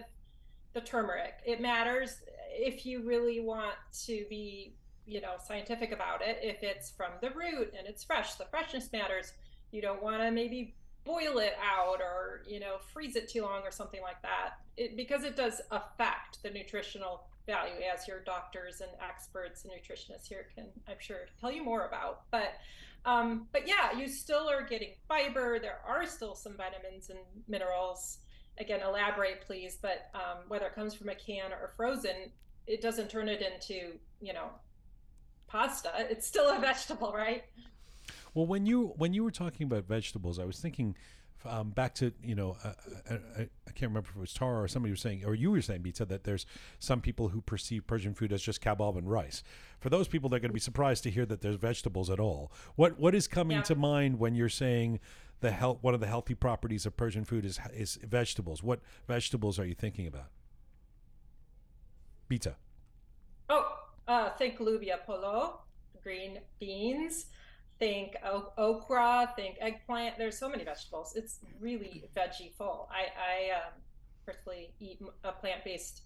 the turmeric, it matters if you really want to be, you know, scientific about it. If it's from the root and it's fresh, the freshness matters. You don't want to maybe boil it out or you know freeze it too long or something like that it, because it does affect the nutritional value as your doctors and experts and nutritionists here can i'm sure tell you more about but um, but yeah you still are getting fiber there are still some vitamins and minerals again elaborate please but um, whether it comes from a can or frozen it doesn't turn it into you know pasta it's still a vegetable right Well, when you when you were talking about vegetables, I was thinking um, back to you know uh, I, I, I can't remember if it was Tara or somebody was saying or you were saying Bita that there's some people who perceive Persian food as just kebab and rice. For those people, they're going to be surprised to hear that there's vegetables at all. What what is coming Yeah. to mind when you're saying the health one of the healthy properties of Persian food is is vegetables? What vegetables are you thinking about? Bita. Oh, uh, think lubia polo, green beans. Think okra. Think eggplant. There's so many vegetables. It's really veggie full. I, I um, personally eat a plant-based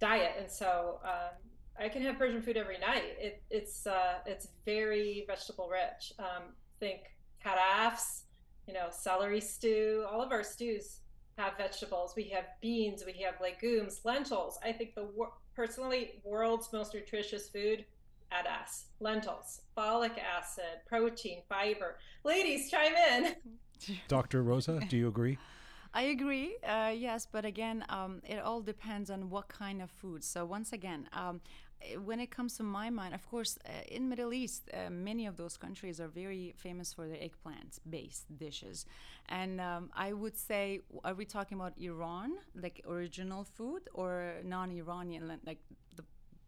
diet, and so um, I can have Persian food every night. It, it's uh, it's very vegetable rich. Um, think karafs, you know, celery stew. All of our stews have vegetables. We have beans. We have legumes, lentils. I think the wor- personally world's most nutritious food at us: lentils folic acid protein fiber ladies chime in Dr. Rosa, do you agree? I agree. Uh, yes, but again, um, it all depends on what kind of food. So once again, um, when it comes to my mind, of course, uh, in Middle East, uh, many of those countries are very famous for their eggplant-based dishes, and um, I would say, are we talking about Iran, like original food, or non-Iranian, like the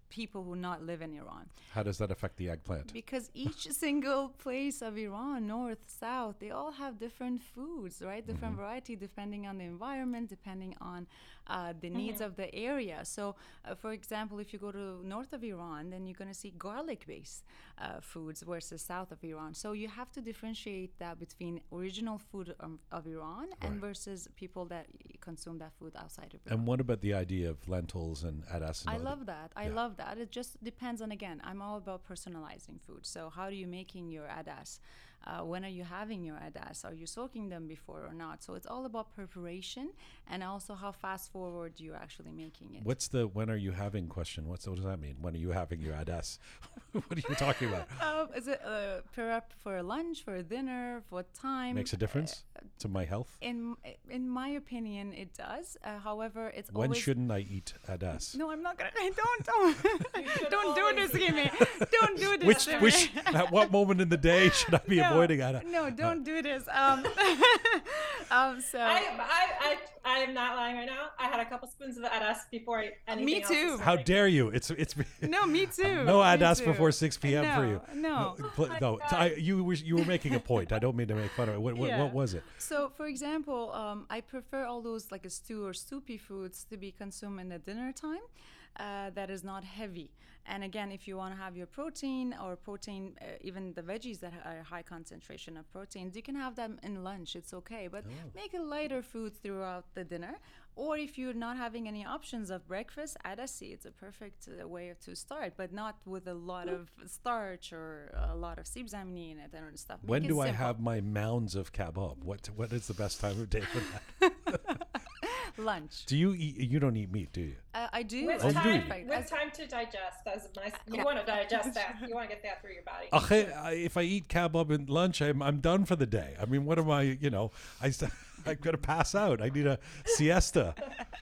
people who not live in Iran? How does that affect the eggplant? Because each single place of Iran, north, south, they all have different foods, right? Different variety depending on the environment, depending on uh, the needs of the area. So, uh, for example, if you go to north of Iran, then you're going to see garlic-based uh, foods versus south of Iran. So you have to differentiate that between original food um, of Iran and versus people that consume that food outside of Iran. And what about the idea of lentils and adas? I love that. I Yeah. love that. It just depends on again. I'm all about personalizing food. So how are you making your adas? Uh, when are you having your adas? Are you soaking them before or not? So it's all about preparation and also how fast forward you're actually making it. What's the when are you having question? What's what does that mean? When are you having your adas? what are you talking about? Um, is it uh, prep for a lunch, for a dinner, for what time? Makes a difference to my health. In in my opinion, it does. Uh, however, it's When shouldn't I eat adas? No, I'm not gonna. Don't don't don't do this, Jimmy. Don't do this. Which to me. which at what moment in the day should I be No, pointing at. A, No, don't do this. Um, um, so I, I, I, I am not lying right now. I had a couple spoons of adas before I- anything Me too. was how dare you? It's it's no, me too. no me adas before six p.m. for you. no. pl- no. God. I, you were you were making a point. I don't mean to make fun of it. What, what, Yeah. what was it? So, for example, um, I prefer all those like a stew or soupy foods to be consumed in the dinner time. Uh, that is not heavy. And again, if you want to have your protein or protein, uh, even the veggies that are high concentration of proteins, you can have them in lunch. It's okay, but make a lighter food throughout the dinner. Or if you're not having any options of breakfast, adasi, it's a perfect uh, way to start, but not with a lot of starch or a lot of sibzamini in it and stuff. When Make it do I have my mounds of kebab? What what is the best time of day for that? lunch? do you eat? You don't eat meat, do you? Uh, I do. With Oh, it's do? time, with time to digest. That's nice. You want to digest that. You want to get that through your body. Okay, if I eat kebab at lunch, I'm I'm done for the day. I mean, what am I? You know, I st- I'm gonna pass out. I need a siesta.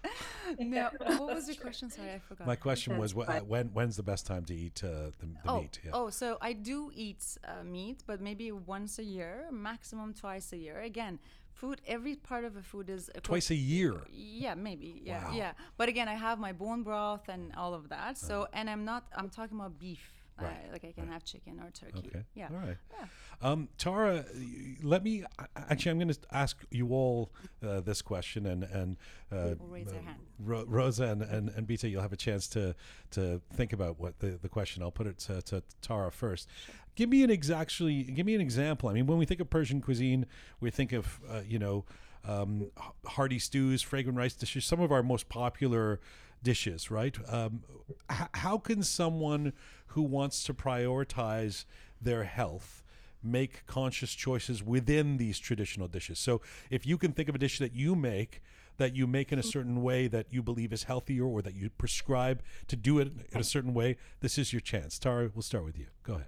no, what was your question? Sorry, I forgot. My question was, wh- uh, when when's the best time to eat uh, the, the oh, meat? Yeah. oh, so I do eat uh, meat, but maybe once a year, maximum twice a year. Again, food. Every part of a food is a Twice a year. Yeah, maybe. Yeah, Wow. yeah. But again, I have my bone broth and all of that. So, and I'm not. I'm talking about beef. Right, Uh, like I can have chicken or turkey. Okay. Yeah. All right. Yeah. Um, Tara, let me actually. I'm going to ask you all uh, this question, and and uh, People raise their hand. Ro- Rosa and, and and Bita, you'll have a chance to to think about what the, the question. I'll put it to, to Tara first. Give me an exactly. Give me an example. I mean, when we think of Persian cuisine, we think of uh, you know um, hearty stews, fragrant rice dishes. Some of our most popular dishes, right? Um, h- how can someone who wants to prioritize their health make conscious choices within these traditional dishes? So, if you can think of a dish that you make that you make in a certain way that you believe is healthier or that you prescribe to do it in a certain way, this is your chance. Tara, we'll start with you. Go ahead.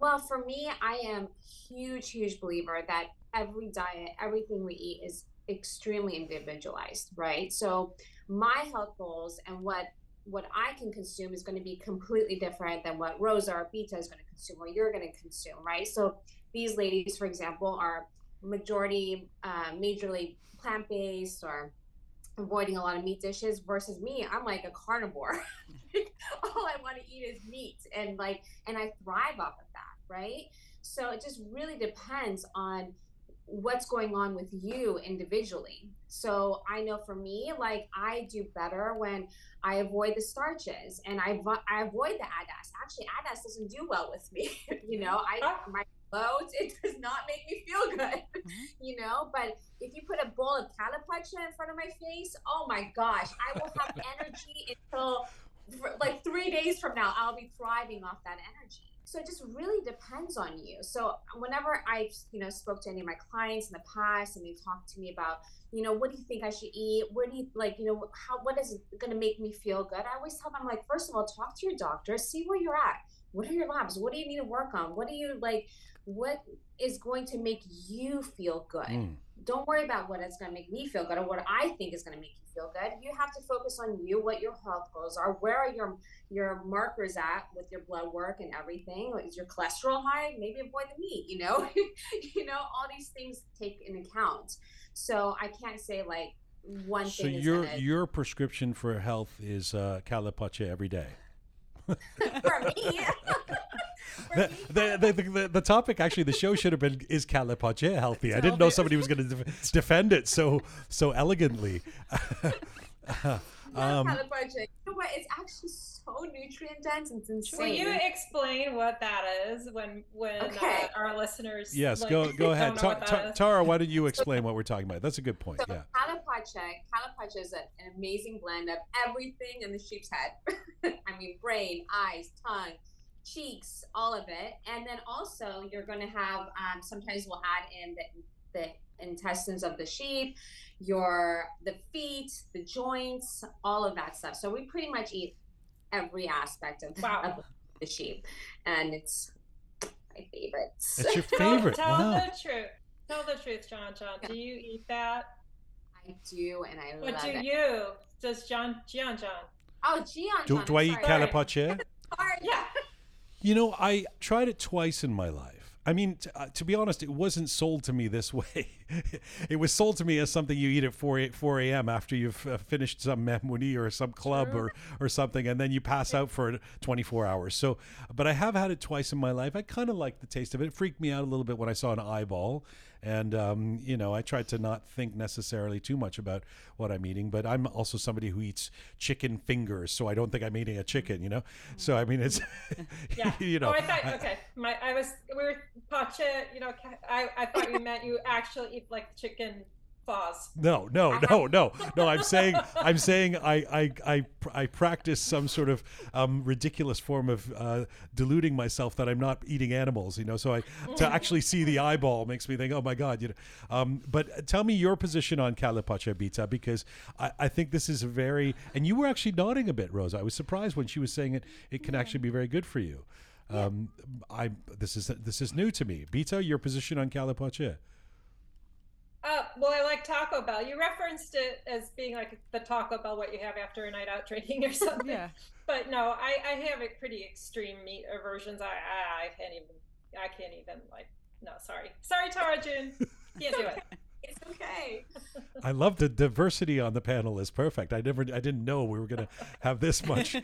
Well, for me, I am huge, huge believer that every diet, everything we eat is extremely individualized, right? So my health goals and what what I can consume is going to be completely different than what Rosa or Bita is going to consume or you're going to consume, right? So these ladies, for example, are majority uh, majorly plant based or avoiding a lot of meat dishes versus me i'm like a carnivore all i want to eat is meat and like and i thrive off of that right? So it just really depends on what's going on with you individually. So i know for me like i do better when i avoid the starches and i, I avoid the adas actually adas doesn't do well with me you know? I my loads it does not make me feel good mm-hmm. you know? But if you put a bowl of calapacha in front of my face oh my gosh i will have energy until like three days from now i'll be thriving off that energy so it just really depends on you. So whenever i you know spoke to any of my clients in the past and they talked to me about you know what do you think i should eat? What do you like you know how what is going to make me feel good? I always tell them like first of all talk to your doctor see where you're at. What are your labs? What do you need to work on? What do you like what is going to make you feel good? Mm. Don't worry about what it's going to make me feel good or what I think is going to make you feel good. You have to focus on you, what your health goals are, where are your your markers at with your blood work and everything. Is your cholesterol high? Maybe avoid the meat. You know, you know, all these things take in account. So I can't say like one So thing your gonna, your prescription for health is uh, calapacha every day. for me. The, the, the, the, the topic actually the show should have been is calapacha healthy. I didn't know somebody was going to def- defend it so so elegantly. Love Um, calapacha. You know what? It's actually so nutrient dense. It's insane. Will you explain what that is when when Okay. uh, our listeners? yes, like, go go ahead, Ta- Ta- Tara. Why don't you explain what we're talking about? That's a good point. So Yeah. calapacha, calapacha is an amazing blend of everything in the sheep's head. I mean, brain, eyes, tongue, cheeks, all of it. And then also you're going to have, um, sometimes we'll add in the, the intestines of the sheep, your the feet, the joints, all of that stuff. So we pretty much eat every aspect of, Wow. of the sheep, and it's my favorite. It's your favorite. Tell, Wow. the truth. Tell the truth, John. John, do you eat that? I do, and I love it. What love do it. you? Does John, John, John? Oh, Jian, Do, John, do I I'm eat sorry. Sorry. Sorry. Yeah. You know, I tried it twice in my life, I mean, t- uh, to be honest, it wasn't sold to me this way. it was sold to me as something you eat at 4, a- 4 a.m. after you've uh, finished some mehmoni or some club or, or something, and then you pass out for 24 hours. So, but I have had it twice in my life. I kind of like the taste of it. It freaked me out a little bit when I saw an eyeball. And, um, you know, I try to not think necessarily too much about what I'm eating, but I'm also somebody who eats chicken fingers. So I don't think I'm eating a chicken, you know? So, I mean, it's, Yeah. you know. oh, I thought I- okay. My I was we were pacha. You know, I I thought you meant you actually eat like chicken claws. No, no, no, no, no. I'm saying, I'm saying, I, I, I, I practice some sort of um, ridiculous form of uh, deluding myself that I'm not eating animals. You know, so I to actually see the eyeball makes me think, oh my god, you know. Um, but tell me your position on Calipacha Bita because I, I think this is a very, and you were actually nodding a bit, Rosa. I was surprised when she was saying it. It can actually be very good for you. Um, I this is this is new to me. Bita, your position on Calipacha. Uh, well, I like Taco Bell. You referenced it as being like the Taco Bell, what you have after a night out drinking or something. Yeah. But no, I, I have a pretty extreme meat aversions. I, I I can't even I can't even like no sorry sorry Tara June can't do it. It's okay. I love the diversity on the panel is perfect. I never, I didn't know we were going to have this much.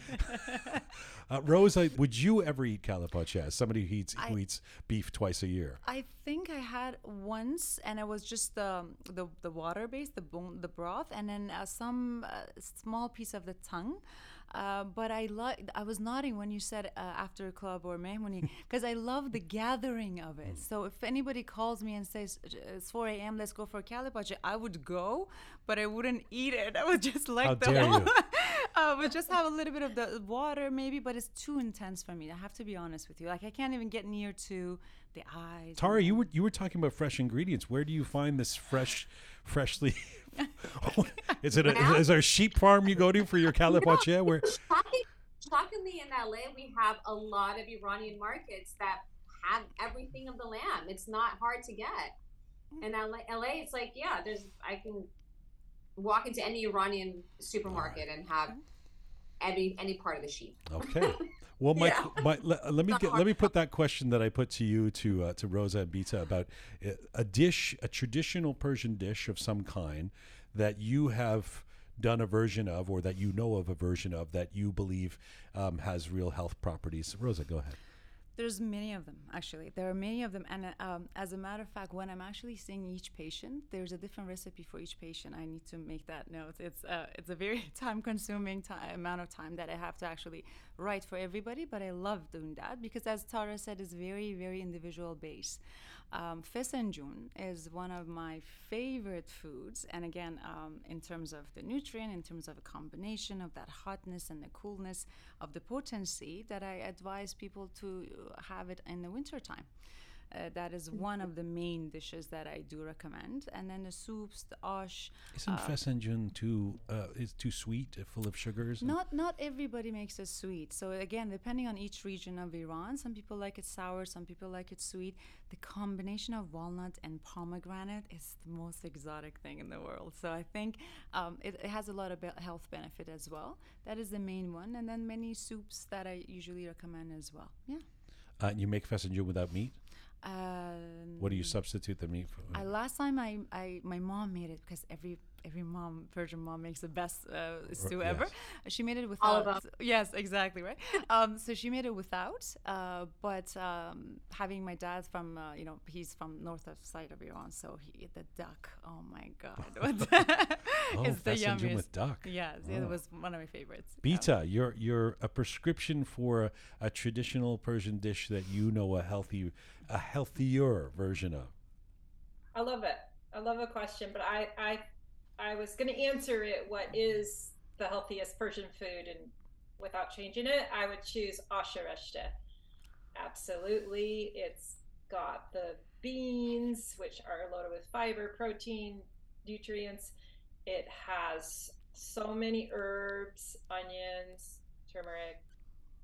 uh, Rosa, would you ever eat calapacha as somebody who eats, who eats beef twice a year? I think I had once, and it was just um, the the water base, the bone, the broth, and then uh, some uh, small piece of the tongue. Uh, but I like. I was nodding when you said uh, after club or mehmoni because I love the gathering of it. So if anybody calls me and says it's 4 a.m., let's go for calipacha, I would go, but I wouldn't eat it. I would just like How the whole- Oh, you. I would just have a little bit of the water maybe, but it's too intense for me. I have to be honest with you. Like I can't even get near to the eyes. and Tara, you were you were talking about fresh ingredients. Where do you find this fresh, freshly? is it a, is there a sheep farm you go to for your calapacha? Where Shocking, shockingly, in LA, we have a lot of Iranian markets that have everything of the lamb. It's not hard to get. Mm. In LA, LA, it's like, yeah, there's, I can walk into any Iranian supermarket and have any any part of the sheep. Okay. Well, my, Yeah. my let, let me get, let me put that question that I put to you to uh, to Rosa and Bita about uh, a dish, a traditional Persian dish of some kind that you have done a version of, or that you know of a version of that you believe um, has real health properties. Rosa, go ahead. There's many of them, actually. There are many of them. And um, as a matter of fact, when I'm actually seeing each patient, there's a different recipe for each patient. I need to make that note. It's, uh, it's a very time consuming ti amount of time that I have to actually write for everybody, but I love doing that because, as Tara said, it's very, very individual based. Um, Fesenjun is one of my favorite foods. And again, um, in terms of the nutrient, in terms of a combination of that hotness and the coolness of the potency, that I advise people to have it in the wintertime. Uh, that is one of the main dishes that I do recommend. And then the soups, the ash. Isn't uh, too uh, is too sweet, uh, full of sugars? Not not everybody makes it sweet. So again, depending on each region of Iran, some people like it sour, some people like it sweet. The combination of walnut and pomegranate is the most exotic thing in the world. So I think um, it, it has a lot of be- health benefit as well. That is the main one, and then many soups that I usually recommend as well. Yeah. Uh, you make fesenjun without meat. Um, What do you substitute the meat for? I, last time I, I my mom made it because every every mom Persian mom makes the best uh, stew yes. ever. She made it All of without. Yes, exactly right. um, so she made it without, uh, but um, having my dad from uh, you know he's from north of side of Iran, so he the duck. Oh my god, oh, it's the fesenjun yummiest. with duck. Yes, Oh. it was one of my favorites. Yeah. Bita, you're you're a prescription for a, a traditional Persian dish that you know a healthy, a healthier version of. I love it. I love a question, but I I I was going to answer it. What is the healthiest Persian food? And without changing it, I would choose ashareshte. Absolutely, it's got the beans, which are loaded with fiber, protein, nutrients. It has so many herbs, onions, turmeric.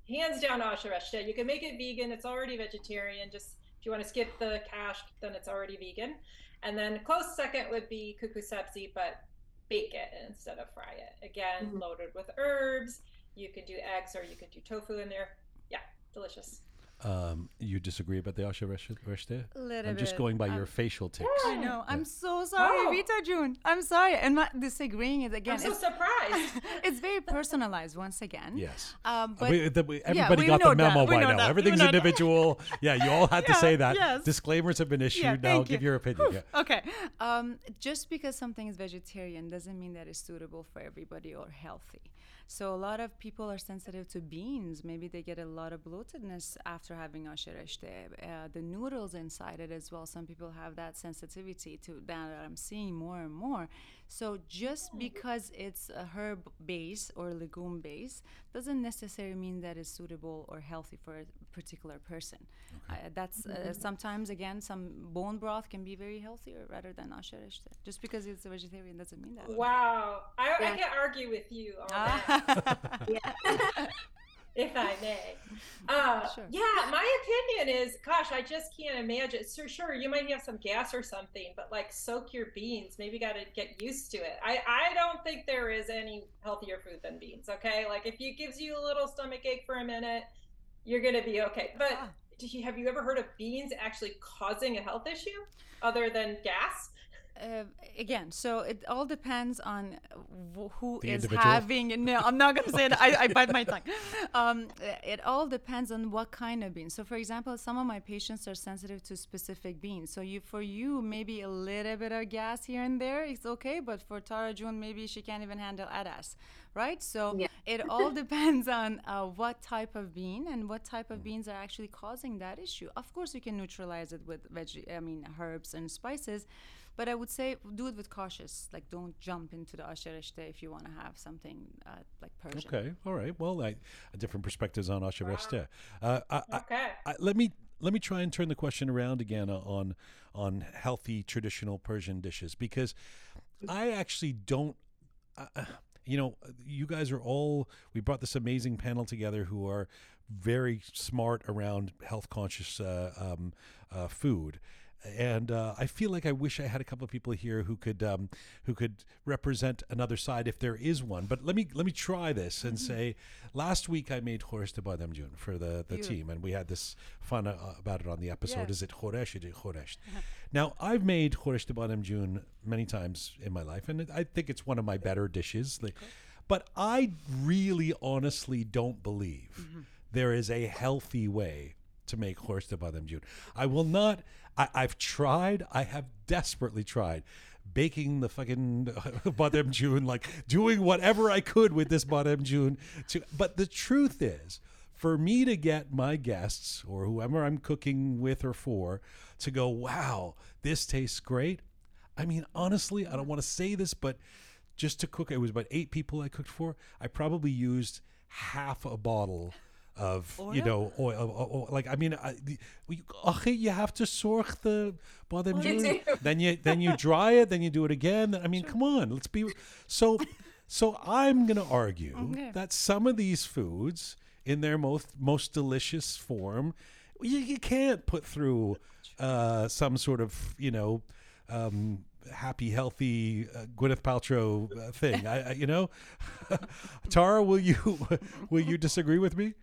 Hands down, ashareshte. You can make it vegan. It's already vegetarian. Just if you want to skip the cash, then it's already vegan. And then close second would be kuku sabzi, but bake it instead of fry it. Again, Mhm. loaded with herbs. You could do eggs or you could do tofu in there. Yeah, delicious. Um, you disagree about the Asha Resh- Reshte? A little I'm just bit. going by Um, your facial tics. I know. I'm so sorry, Oh. Bita June. I'm sorry. And my disagreeing is again. I'm so it's, surprised. it's very personalized once again. Yes. Um, but We- the- we- everybody we got the memo that. By now. that. Everything's individual. yeah, you all had to say that. yes. Disclaimers have been issued. Yeah, now thank give you. your opinion. Yeah. Okay. Um, just because something is vegetarian doesn't mean that it's suitable for everybody or healthy. So a lot of people are sensitive to beans. Maybe they get a lot of bloatedness after having asherește. Uh, the noodles inside it as well. Some people have that sensitivity to that. I'm seeing more and more. So just because it's a herb base or legume base doesn't necessarily mean that it's suitable or healthy for a particular person. Uh, that's uh, sometimes again some bone broth can be very healthier rather than asherește. Just because it's a vegetarian doesn't mean that. wow. I, I can't argue with you on Ah. that, if I may. Uh, Sure. Yeah, my opinion is, gosh, I just can't imagine. So sure, you might have some gas or something, but like soak your beans. Maybe got to get used to it. I I don't think there is any healthier food than beans. Okay, like if it gives you a little stomach ache for a minute, you're gonna be okay. But Ah. you, have you ever heard of beans actually causing a health issue other than gas? Uh, again, so it all depends on wh- who The is individual? having. No, I'm not going to say that. I, I bite my tongue. Um, it all depends on what kind of bean. So, for example, some of my patients are sensitive to specific beans. So, you for you maybe a little bit of gas here and there, it's okay. But for Tara June, maybe she can't even handle adas, right? So, Yeah. it all depends on uh, what type of bean and what type of beans are actually causing that issue. Of course, you can neutralize it with veg- I mean herbs and spices, but I would say do it with cautious. Like don't jump into the ash reshteh if you want to have something uh, like Persian. Okay. All right. Well, I, different perspectives on ash reshteh. Uh, I, I, Okay. I, let me let me try and turn the question around again on on healthy traditional Persian dishes because I actually don't. Uh, you know, you guys are all. We brought this amazing panel together who are very smart around health conscious uh, um, uh, food. And uh, I feel like I wish I had a couple of people here who could um, who could represent another side if there is one. But let me let me try this and say, last week I made Horesh de Bademjun for the, the team, and we had this fun uh, about it on the episode. Yeah. Is it Horesh? Is it Horesh? Now I've made Horesh de Bademjun many times in my life, and it, I think it's one of my better dishes. Like, but I really, honestly don't believe there is a healthy way to make horesh de bademjun. I will not. I, I've tried. I have desperately tried baking the fucking bademjun, like doing whatever I could with this bademjun. To, but the truth is, for me to get my guests or whoever I'm cooking with or for to go, wow, this tastes great. I mean, honestly, I don't want to say this, but just to cook, it was about eight people I cooked for. I probably used half a bottle of you know oil, oil, oil. like I mean I, okay, you have to sorkh the bademjun, do. then you then you dry it, then you do it again. I mean, come on, let's be so. So I'm gonna argue Okay. that some of these foods, in their most most delicious form, you, you can't put through uh, some sort of you know. Um, happy, healthy uh, Gwyneth Paltrow uh, thing. I, I, you know, Tara, will you will you disagree with me?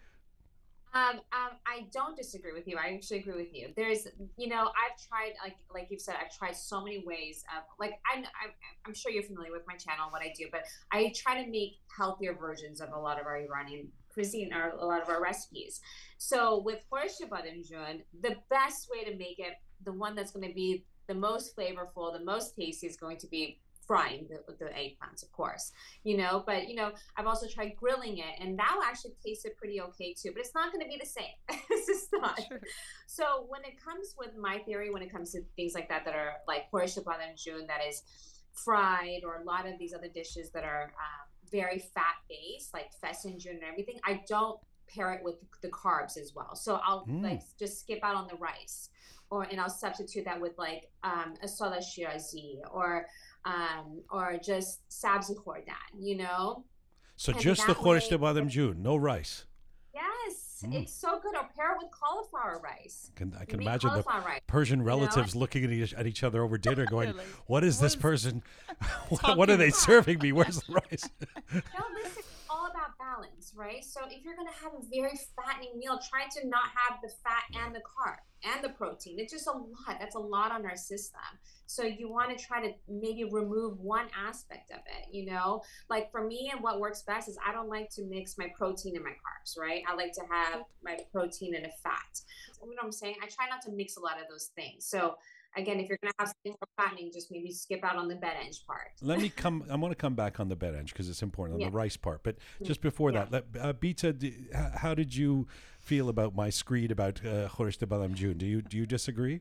Um, um, I don't disagree with you. I actually agree with you. There's, you know, I've tried, like, like you've said, I've tried so many ways of, like, I'm, I'm, I'm sure you're familiar with my channel, and what I do, but I try to make healthier versions of a lot of our Iranian cuisine or a lot of our recipes. So with Horesh Bademjun, the best way to make it, the one that's going to be the most flavorful, the most tasty, is going to be frying the, the eggplants, of course you know but you know i've also tried grilling it and that actually tasted pretty okay too but it's not going to be the same. It's just not. So when it comes with my theory when it comes to things like that that are like Horesh and June that is fried or a lot of these other dishes that are um, very fat based like fesenjun and everything i don't pair it with the carbs as well. So i'll Mm. like just skip out on the rice or and i'll substitute that with like um, a salad shirazi or um, or just sabzi khordan, you know? So And just the that Khoresh de way- no rice. Yes, Mm. it's so good. Or pair it with cauliflower rice. Can, I can imagine the rice. Persian know? relatives looking at each, at each other over dinner, going, like, "What is what this is person? what, what are they about?" serving me? Where's the rice?" No, listen, it's all about balance. right? So if you're gonna have a very fattening meal, try to not have the fat and the carb and the protein. It's just a lot. That's a lot on our system. So you want to try to maybe remove one aspect of it, you know? Like for me and what works best is I don't like to mix my protein and my carbs, right? I like to have my protein and a fat. You know what I'm saying? I try not to mix a lot of those things. So again, if you're going to have something for fattening, just maybe skip out on the bed edge part. Let me come. I want to come back on the bed edge because it's important on Yeah. the rice part. But just before Yeah. that, let, uh, Bita, d- h- how did you feel about my screed about uh, Khorish de Bademjun? Do you do you disagree?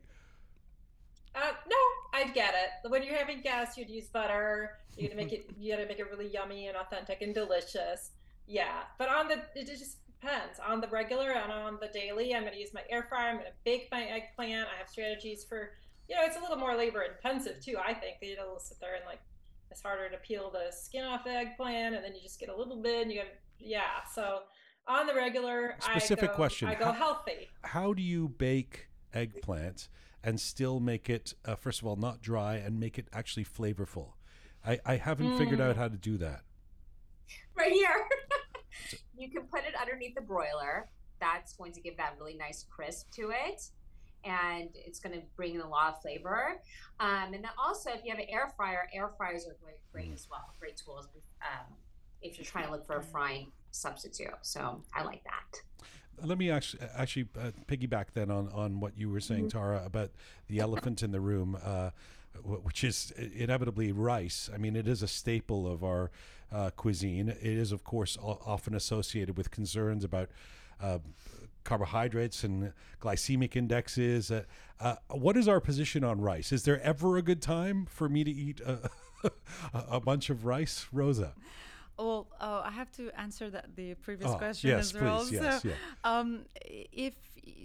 Uh, no, I get it. When you're having guests, you'd use butter. You gotta make it. You gotta make it really yummy and authentic and delicious. Yeah, but on the it just depends on the regular and on the daily. I'm gonna use my air fryer. I'm gonna bake my eggplant. I have strategies for. You know, it's a little more labor intensive too. I think you know, sit there and like it's harder to peel the skin off the eggplant, and then you just get a little bit. And you got yeah. So on the regular, Specific I go, question. I go How- healthy. How do you bake eggplant and still make it uh, first of all not dry and make it actually flavorful? I, I haven't figured out Mm. how to do that. right here. you can put it underneath the broiler. That's going to give that really nice crisp to it. And it's going to bring in a lot of flavor. Um, and then also, if you have an air fryer, air fryers are great, great as well. Great tools um, if you're trying to look for a frying substitute. So I like that. Let me actually actually uh, piggyback then on on what you were saying, Tara, about the elephant in the room, uh, which is inevitably rice. I mean, it is a staple of our uh, cuisine. It is, of course, often associated with concerns about. Uh, carbohydrates and glycemic indexes. Uh, uh, what is our position on rice? Is there ever a good time for me to eat a, a bunch of rice, Rosa? Well, uh, I have to answer that the previous Oh, question yes, as well. please, yes, so, yeah. um, if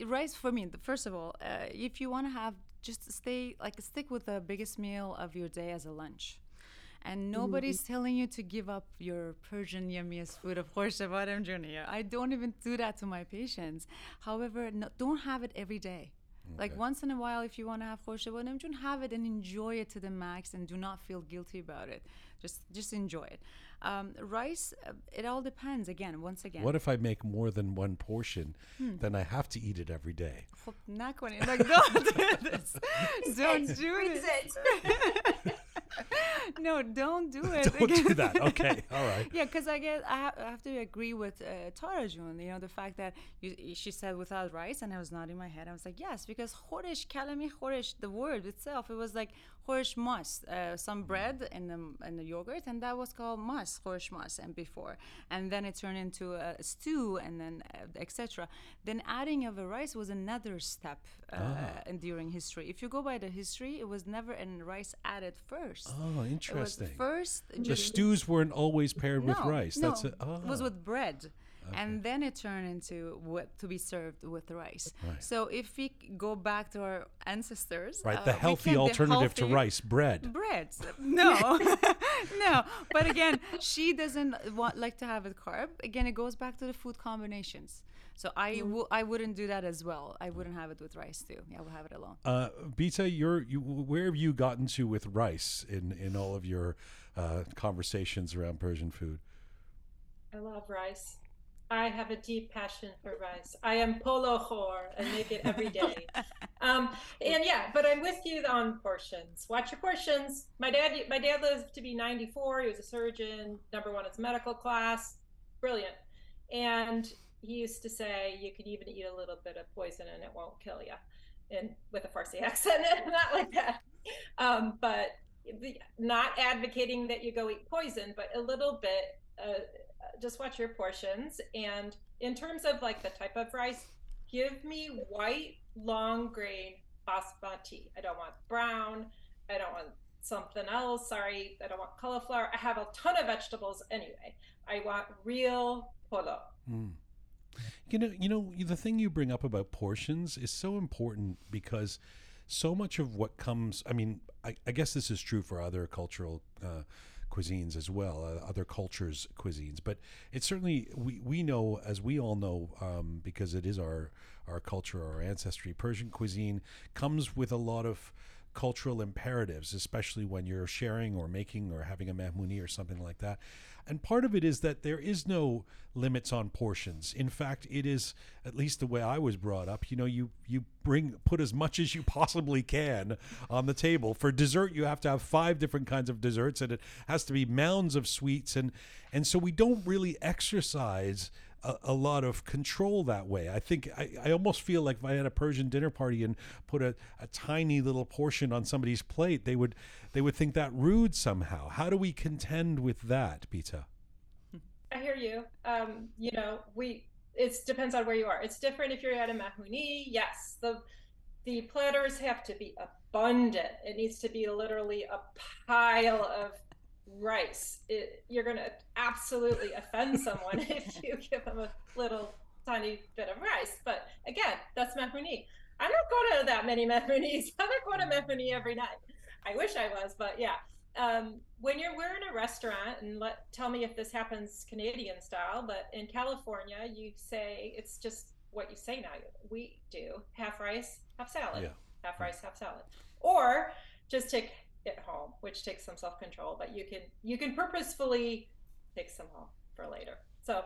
rice for me, first of all, uh, if you want to have, just stay like stick with the biggest meal of your day as a lunch and mm-hmm. nobody's mm-hmm. telling you to give up your Persian yummiest food of Khorshavadam Junior. I don't even do that to my patients. However, no, don't have it every day. Okay. Like once in a while, if you want to have khorshavadam jun, have it and enjoy it to the max, and do not feel guilty about it. Just just enjoy it. Um, rice, uh, it all depends. Again, once again. What if I make more than one portion? Hmm. Then I have to eat it every day. like don't do this. don't do it. no, don't do it. Don't do that. Okay, all right. Yeah, because I guess I, ha- I have to agree with uh, Tara June. You know, the fact that you, she said without rice, and I was nodding my head. I was like, yes, because Horish, kalami Horish, the word itself, it was like khorish mas, uh, some bread and the in the yogurt, and that was called mas, khorish mas, and before, and then it turned into a stew, and then uh, etc. Then adding of a rice was another step uh, in during history. If you go by the history, it was never in rice added first. Oh, It was interesting. first The stews weren't always paired with rice. No, That's it. Oh. it was with bread. And then it turned into what to be served with rice. Right. So if we go back to our ancestors, right. uh, The we healthy can- the alternative to rice, bread. bread. No, no. But again, she doesn't want like to have it carb. Again, it goes back to the food combinations. So I w- I wouldn't do that as well. I wouldn't have it with rice too. I would have it alone. Uh, Bita, you're you. Where have you gotten to with rice in in all of your uh, conversations around Persian food? I love rice. I have a deep passion for rice. I am polo khor and make it every day. um, and yeah, but I'm with you on portions. Watch your portions. My dad, my dad lived to be 94. He was a surgeon, number one in his medical class, brilliant. And he used to say you can even eat a little bit of poison and it won't kill you, and with a Farsi accent, not like that. Um, but the, not advocating that you go eat poison, but a little bit. Uh, just watch your portions. And in terms of like the type of rice, give me white long grain basmati. I don't want brown. I don't want something else. Sorry, I don't want cauliflower. I have a ton of vegetables anyway. I want real polo. Mm. You know, you know, the thing you bring up about portions is so important because so much of what comes. I mean, I, I guess this is true for other cultural uh, cuisines as well, uh, other cultures' cuisines. But it's certainly we we know, as we all know, um, because it is our our culture, our ancestry. Persian cuisine comes with a lot of cultural imperatives, especially when you're sharing or making or having a mehmouni or something like that. And part of it is that there is no limits on portions. In fact, it is at least the way I was brought up. You know, you you bring put as much as you possibly can on the table. For dessert, you have to have five different kinds of desserts, and it has to be mounds of sweets, and and so we don't really exercise a, a, lot of control that way. I think I, I almost feel like if I had a Persian dinner party and put a, a tiny little portion on somebody's plate, they would they would think that rude somehow. How do we contend with that, Bita? I hear you. Um, you know, we it depends on where you are. It's different if you're at a mehmouni. Yes, the the platters have to be abundant. It needs to be literally a pile of rice. It, you're going to absolutely offend someone if you give them a little tiny bit of rice. But again, that's mehmouni. I'm not going to that many mehmounis. I'm not going to mehmouni every night. I wish I was, but yeah. Um, when you're we're in a restaurant, and let tell me if this happens Canadian style, but in California, you say it's just what you say now. We do half rice, half salad, yeah. half rice, half salad, or just take it home, which takes some self control. But you can you can purposefully take some home for later. So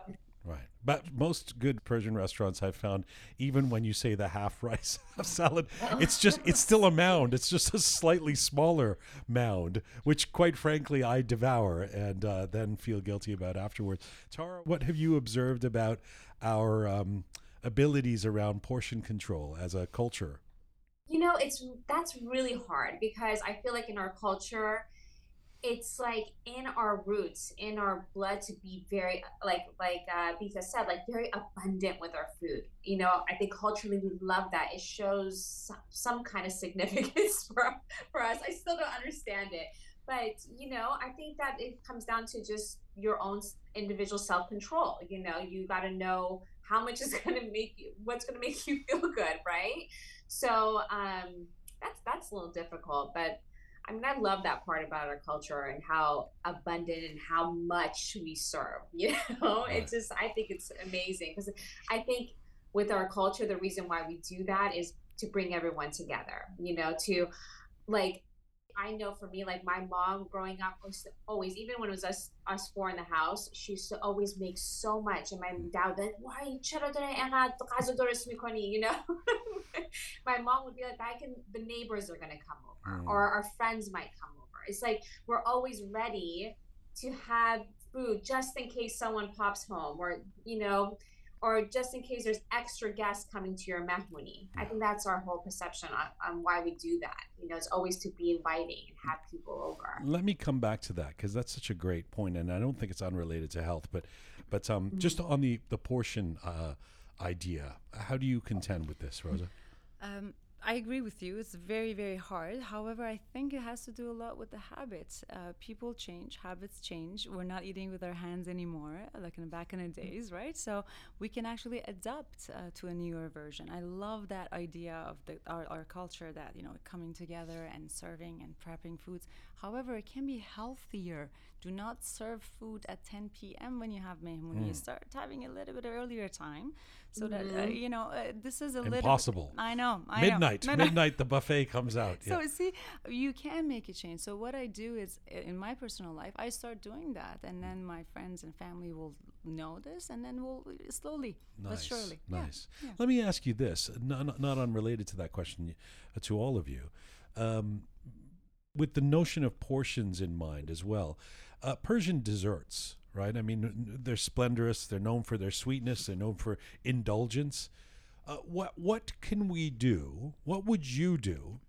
Right. But most good Persian restaurants I've found, even when you say the half rice, half salad, it's just, it's still a mound. It's just a slightly smaller mound, which quite frankly I devour and uh, then feel guilty about afterwards. Tara, what have you observed about our um, abilities around portion control as a culture? You know, it's that's really hard because I feel like in our culture, it's like in our roots, in our blood to be very like like uh, Bita said, like very abundant with our food. You know, I think culturally we love that. It shows some, some kind of significance for for us. I still don't understand it, but you know, I think that it comes down to just your own individual self control. You know, you got to know how much is going to make you, what's going to make you feel good, right? So um, that's that's a little difficult, but I mean, I love that part about our culture and how abundant and how much we serve. You know, right. it's just I think it's amazing because I think with our culture, the reason why we do that is to bring everyone together. You know, to like I know for me, like my mom growing up was always, even when it was us us four in the house, she used to always make so much. And my dad would like, why you know? my mom would be like, I can the neighbors are gonna come over mm. or our friends might come over. It's like we're always ready to have food just in case someone pops home or you know or just in case there's extra guests coming to your mehmouni. I think that's our whole perception on, on why we do that. You know, it's always to be inviting and have people over. Let me come back to that because that's such a great point, and I don't think it's unrelated to health, but but um, mm-hmm. just on the the portion uh, idea, how do you contend with this, Rosa? Um, I agree with you. It's very, very hard. However, I think it has to do a lot with the habits. Uh, people change, habits change. We're not eating with our hands anymore, like in back in the days, right? So we can actually adapt uh, to a newer version. I love that idea of the, our, our culture that, you know, coming together and serving and prepping foods. However, it can be healthier. Do not serve food at 10 p.m. when you have mehmouni. Mm. Start having a little bit earlier time so mm-hmm. that, uh, mm-hmm. you know, uh, this is a Impossible. little... Impossible. I know. I Midnight. Know midnight. Midnight, the buffet comes out. So yeah. see, you can make a change. So what I do is, in my personal life, I start doing that, and then my friends and family will know this, and then we'll slowly nice, but surely. Nice. Yeah. Let me ask you this, not, not unrelated to that question, uh, to all of you. Um, with the notion of portions in mind as well, uh, Persian desserts, right? I mean, they're splendorous. They're known for their sweetness. They're known for indulgence. Uh, what what can we do? What would you do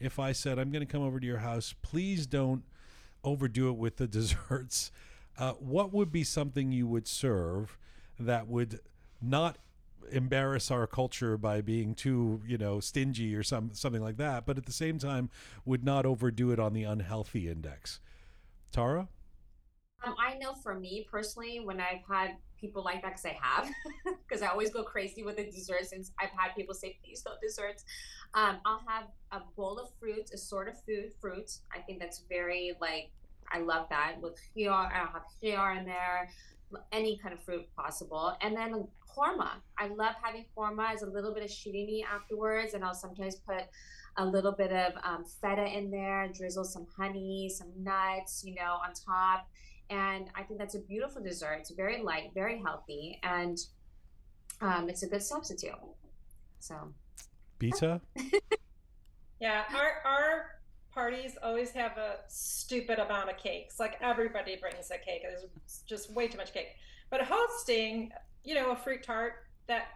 if I said I'm going to come over to your house? Please don't overdo it with the desserts. Uh, what would be something you would serve that would not embarrass our culture by being too, you know, stingy or some something like that, but at the same time would not overdo it on the unhealthy index? Tara? Um, I know for me personally, when I've had people like that, because I have, because I always go crazy with the desserts, and I've had people say, please don't desserts. Um, I'll have a bowl of fruits, a sort of food, fruits. I think that's very, like, I love that with khiyar. I'll have khiyar in there, any kind of fruit possible. And then khorma. I love having khorma as a little bit of shirini afterwards, and I'll sometimes put a little bit of um, feta in there, drizzle some honey, some nuts, you know, on top. And I think that's a beautiful dessert. It's very light, very healthy, and um, it's a good substitute. So, Bita? Yeah, our our parties always have a stupid amount of cakes. Like everybody brings a cake. There's just way too much cake. But hosting, you know, a fruit tart that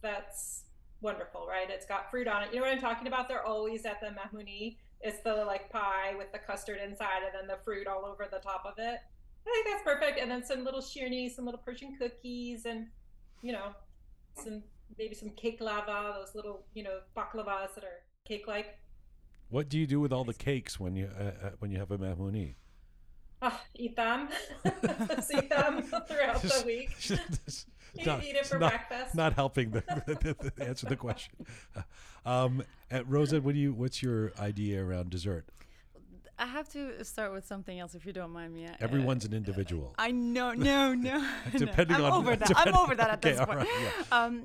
that's wonderful, right? It's got fruit on it. You know what I'm talking about? They're always at the mehmouni. It's the like pie with the custard inside and then the fruit all over the top of it. I think that's perfect. And then some little shirni, some little Persian cookies, and you know, some maybe some cake lava, those little you know baklavas that are cake like. What do you do with all the cakes when you uh, uh, when you have a mehmouni? Ah, eat them. Eat them throughout the week. Just You not- eat it for not, breakfast. Not helping the, the, the answer the question. Um, uh, Rosa, what do you? What's your idea around dessert? I have to start with something else, if you don't mind me. Uh, Everyone's an individual. I know, no, no. depending no. Depending I'm on- over that. depending- I'm over that at okay, this point. right, yeah. Um,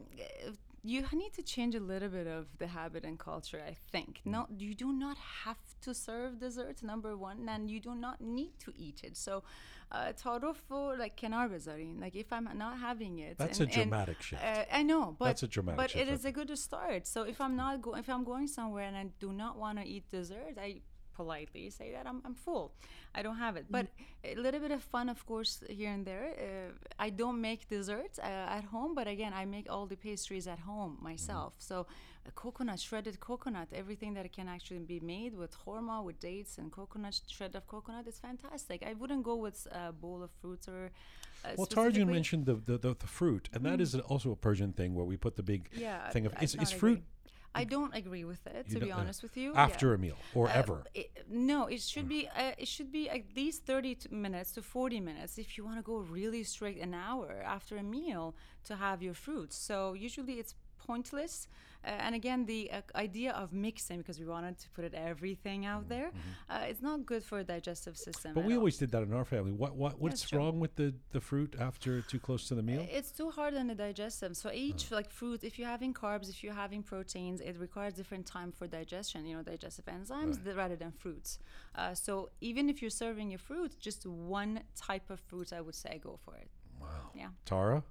uh, you need to change a little bit of the habit and culture. I think no, you do not have to serve desserts. Number one, and you do not need to eat it. So, uh, تعارف like kenar bezarin. Like if I'm not having it, That's and- a and, dramatic shift. Uh, I know, but That's a dramatic but shift, it is I a good start. So if I'm not go- if I'm going somewhere and I do not want to eat dessert, I politely say that I'm, I'm full. I don't have it. But a little bit of fun, of course, here and there. Uh, I don't make desserts uh, at home, but again, I make all the pastries at home myself. So, uh, coconut, shredded coconut, everything that can actually be made with khorma, with dates and coconut, shred of coconut is fantastic. I wouldn't go with a bowl of fruits or. Uh, Well, Tarjan mentioned the, the, the, the fruit, and that is also a Persian thing where we put the big yeah, thing of I is, is fruit agree. I don't agree with it, You to be uh, honest with you. after Yeah. a meal or Uh, ever. it- no, it should be uh, it should be at least thirty minutes to forty minutes if you want to go really straight an hour after a meal to have your fruits. So usually it's pointless. Uh, and again, the uh, idea of mixing because we wanted to put it everything out there, uh, it's not good for a digestive system. Mm-hmm. But we all. always did that in our family. What what what's true. wrong with the, the fruit after too close to the meal? It's too hard on the digestive. So each like fruit, if you're having carbs, if you're having proteins, it requires different time for digestion. You know, digestive enzymes th- rather than fruits. Uh, so even if you're serving your fruit, just one type of fruit, I would say go for it. Wow. Yeah. Tara,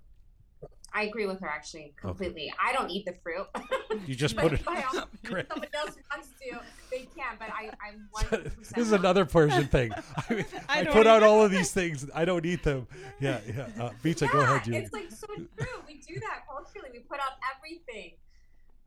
I agree with her actually completely. I don't eat the fruit. you just put it. if I also- if Great. else wants to, they can. But I, I'm 100. this is another Persian thing. I, mean, I, don't put out either. all of these things. I don't eat them. Yeah, yeah. Uh, Bita, go ahead, Julie. It's like so true. We do that culturally. We put out everything.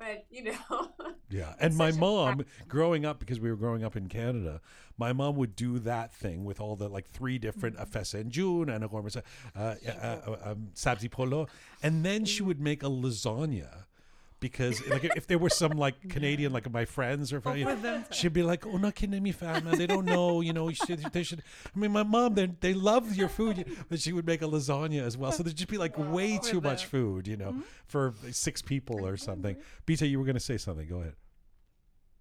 But you know, Yeah, and my mom, growing up because we were growing up in Canada, my mom would do that thing with all the like three different Mm-hmm. afesa and June and uh, uh, uh, um, sabzi polo, and then she would make a lasagna. Because like if there were some like Canadian like my friends or you know, she'd be like, "Oh, not kidding me, fam, man. They don't know, you know. You should, they should." I mean, my mom, they they love your food, but she would make a lasagna as well. So there'd just be like way too much food, you know, for six people or something. Bita, you were gonna say something. Go ahead.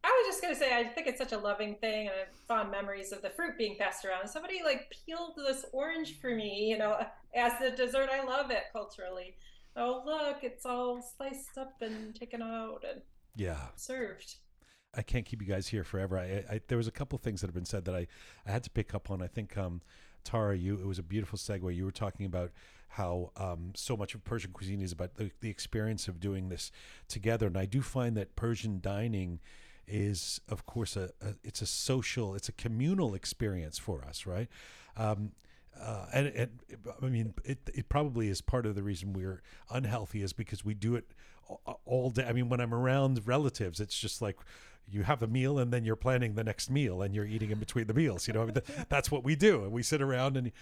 I was just gonna say, I think it's such a loving thing, and I have fond memories of the fruit being passed around. Somebody like peeled this orange for me, you know, as the dessert. I love it culturally. Oh look, it's all sliced up and taken out and Yeah. served. I can't keep you guys here forever. I, I there was a couple things that have been said that I, I had to pick up on. I think um, Tara, you it was a beautiful segue. You were talking about how um, so much of Persian cuisine is about the, the experience of doing this together, and I do find that Persian dining is, of course, a, a it's a social, it's a communal experience for us, right? Um, uh, and, and I mean, it, it probably is part of the reason we're unhealthy is because we do it all day. I mean, when I'm around relatives, it's just like you have a meal and then you're planning the next meal and you're eating in between the meals. You know, that's what we do. And we sit around and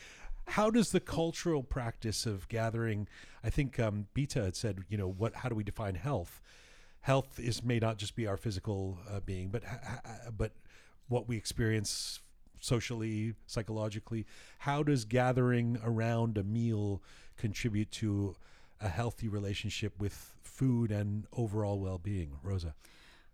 how does the cultural practice of gathering, I think um, Bita had said, you know, what, how do we define health? Health is may not just be our physical uh, being, but, but what we experience socially, psychologically. How does gathering around a meal contribute to a healthy relationship with food and overall well-being, Rosa?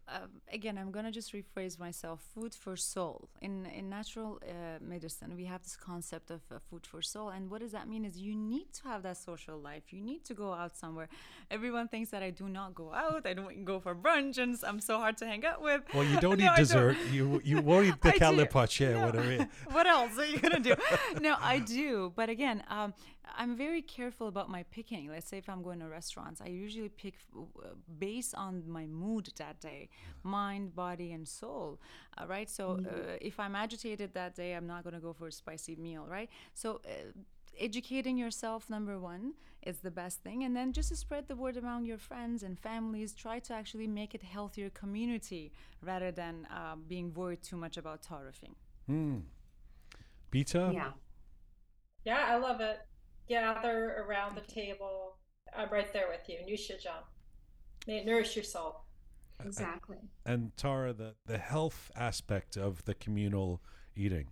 Um, again, I'm gonna just rephrase myself. Food for soul. In in natural uh, medicine, we have this concept of uh, food for soul, and what does that mean? Is you need to have that social life. You need to go out somewhere. Everyone thinks that I do not go out. I don't go for brunch, and I'm so hard to hang out with. Well, you don't No, eat I don't. dessert. You you won't eat the do. No. whatever. what else are you gonna do? no, I do. But again, um, I'm very careful about my picking. Let's say if I'm going to restaurants, I usually pick uh, based on my mood that day, mind, body, and soul. Uh, right. So uh, if I'm agitated that day, I'm not gonna go for a spicy meal. Right. So. Uh, Educating yourself, number one, is the best thing, and then just to spread the word among your friends and families. Try to actually make it healthier community rather than uh, being worried too much about taarofing. Hmm. Bita? Yeah. Yeah, I love it. Gather around the table. I'm right there with you. Nushajan. May it nourish your soul. Exactly. And Tara, the, the health aspect of the communal eating.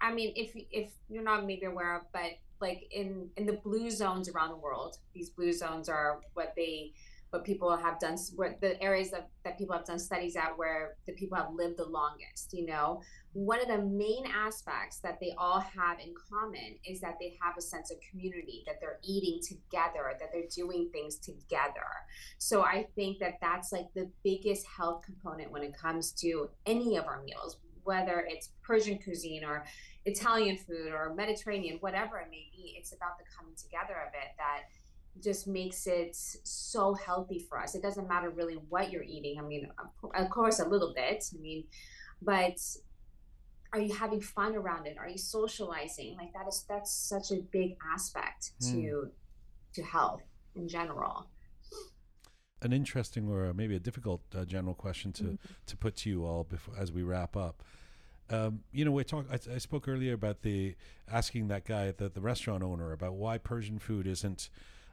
I mean, if if you're not maybe aware of, but like in in the blue zones around the world, these blue zones are what they what people have done the areas that, that people have done studies at where the people have lived the longest you know? One of the main aspects that they all have in common is that they have a sense of community that they're eating together that they're doing things together. So i think that that's like the biggest health component when it comes to any of our meals whether it's persian cuisine or italian food or mediterranean whatever it may be it's about the coming together of it that just makes it so healthy for us. It doesn't matter really what you're eating. I mean, of course, a little bit. I mean, but are you having fun around it? Are you socializing? Like that is that's such a big aspect to Mm. to health in general. An interesting or maybe a difficult uh, general question to, to put to you all before as we wrap up. Um, you know, we talked. I, I spoke earlier about the asking that guy, the, the restaurant owner, about why Persian food isn't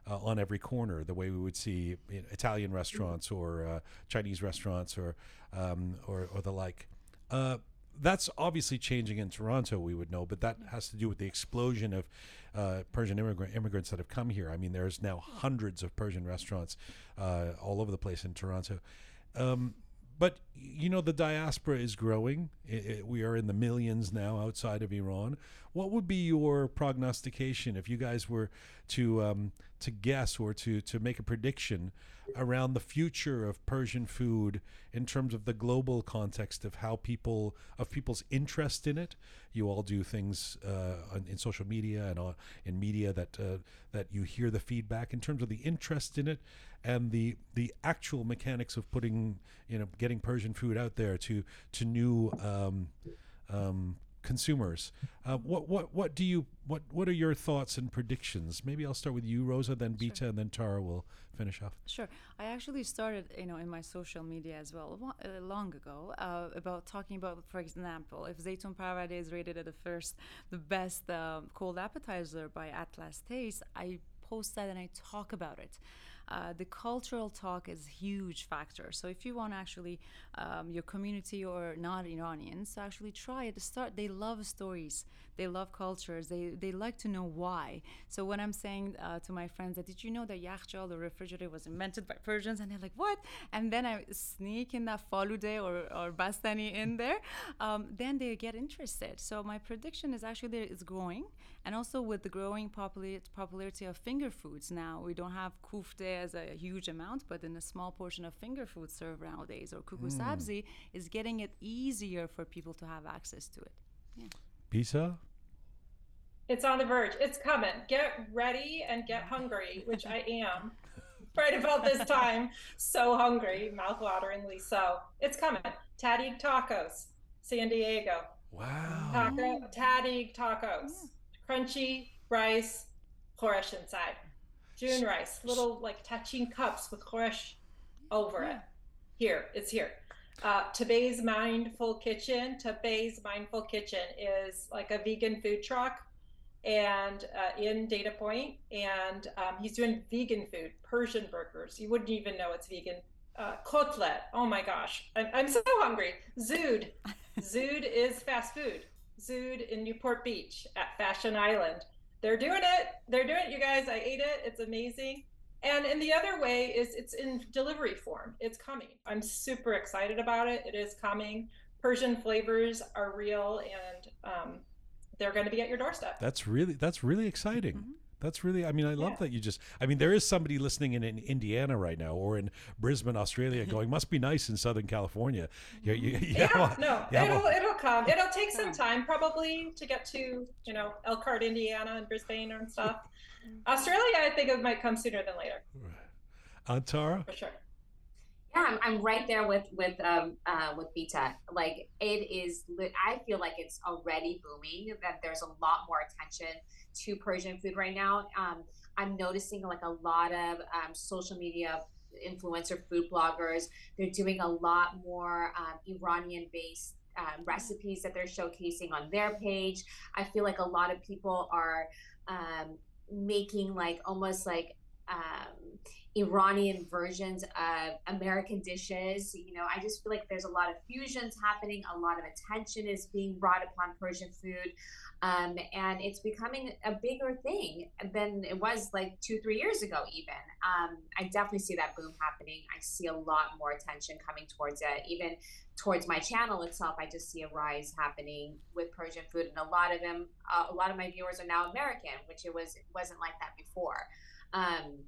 uh, on every corner the way we would see you know, Italian restaurants or uh, Chinese restaurants or um, or, or the like. Uh, that's obviously changing in Toronto, we would know, but that has to do with the explosion of uh, Persian immigrant, immigrants that have come here. I mean, there's now hundreds of Persian restaurants uh, all over the place in Toronto. Um, but you know, the diaspora is growing. I i we are in the millions now outside of Iran. What would be your prognostication if you guys were to um, to guess or to to make a prediction around the future of Persian food in terms of the global context of how people of people's interest in it? You all do things uh, on, in social media and on, in media that uh, that you hear the feedback in terms of the interest in it and the the actual mechanics of putting you know getting Persian food out there to to new um, um, consumers. Uh, what what what do you what what are your thoughts and predictions? Maybe I'll start with you, Rosa, then Bita, and then Tara will finish off. Sure. I actually started, you know, in my social media as well, uh, long ago, uh, about talking about, for example, if Zaytun Parvade is rated at the first, the best um cold appetizer by Atlas Taste, I post that and I talk about it. Uh, the cultural talk is huge factor. So if you want to actually um, your community or not Iranians actually try it, start. They love stories. They love cultures. They they like to know why. So when I'm saying uh, to my friends that did you know that yakhchal, the refrigerator, was invented by Persians, and they're like, what? And then I sneak in that falude or or bastani in there, um, then they get interested. So my prediction is actually that it's growing, and also with the growing popula- popularity of finger foods now, we don't have kufte as a huge amount, but in a small portion of finger food served nowadays, or kuku sabzi is getting it easier for people to have access to it. Pizza. It's on the verge. It's coming. Get ready and get hungry, which I am right about this time. So hungry, mouth-wateringly so. It's coming. Tadig tacos, San Diego. Wow. Taco, Tadig tacos, crunchy rice, choresh inside. June rice, little like tachin cups with choresh over it. Here, it's here. Uh, Mindful Kitchen. Tabe's Mindful Kitchen is like a vegan food truck and uh, in Dana Point, and um, he's doing vegan food, Persian burgers. You wouldn't even know it's vegan. Uh, kotlet. Oh my gosh, I'm, I'm so hungry. Zood. Zood is fast food. Zood in Newport Beach at Fashion Island. They're doing it. They're doing it, you guys. I ate it. It's amazing. And and the other way is it's in delivery form. It's coming. I'm super excited about it. It is coming. Persian flavors are real, and um, they're going to be at your doorstep. That's really that's really exciting. Mm-hmm. That's really. I mean, I love Yeah. that you just. I mean, there is somebody listening in, in Indiana right now, or in Brisbane, Australia, going, "Must be nice in Southern California." You, you, you Yeah, have a- no, you have it'll a- it'll come. It'll take some time probably to get to you know Elkhart, Indiana, and Brisbane and stuff. Mm-hmm. Australia, I think it might come sooner than later uh, and Tara. for sure. Yeah, I'm, I'm right there with with um uh with Bita. Like it is, I feel like it's already booming. That there's a lot more attention to Persian food right now. Um, I'm noticing like a lot of um, social media influencer food bloggers. They're doing a lot more um, Iranian based. Um, recipes that they're showcasing on their page. I feel like a lot of people are um, making like almost like um, Iranian versions of American dishes. You know, I just feel like there's a lot of fusions happening, a lot of attention is being brought upon Persian food. Um, and it's becoming a bigger thing than it was like two, three years ago, even. Um, I definitely see that boom happening. I see a lot more attention coming towards it. Even towards my channel itself, I just see a rise happening with Persian food. And a lot of them, uh, a lot of my viewers are now American, which it was, it wasn't like that before. Um,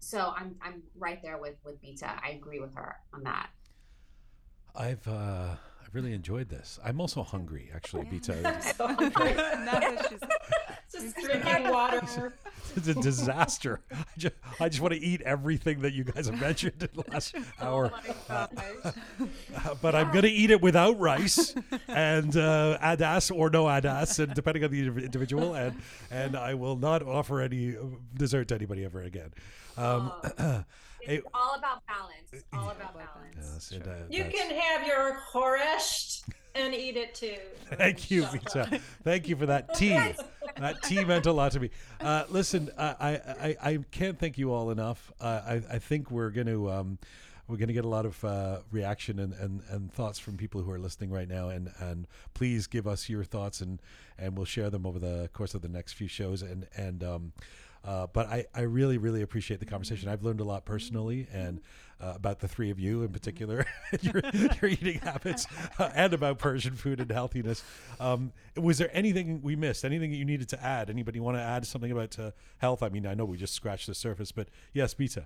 so I'm I'm right there with with Bita. I agree with her on that. I've uh, really enjoyed this. I'm also hungry, actually, Bita. So now that she's just drinking water. It's a disaster. I just, I just want to eat everything that you guys have mentioned in the last hour. Uh, but I'm going to eat it without rice and uh, adas or no adas, and depending on the individual. And and I will not offer any uh, dessert to anybody ever again. Um, It's Hey. all about balance. It's all about balance. yes, it, uh, You can have your horesht and eat it too. Thank you, Bita. Thank you for that tea. That tea meant a lot to me. Uh, listen, I, I, I, I can't thank you all enough. Uh, I, I think we're going to um, we're going to get a lot of uh, reaction and, and, and thoughts from people who are listening right now. And, and please give us your thoughts, and, and we'll share them over the course of the next few shows. And and um, uh, but I, I really really appreciate the conversation. I've learned a lot personally and uh, about the three of you in particular, your, your eating habits, uh, and about Persian food and healthiness. Um, was there anything we missed? Anything that you needed to add? Anybody want to add something about uh, health? I mean, I know we just scratched the surface, but yes, Bita.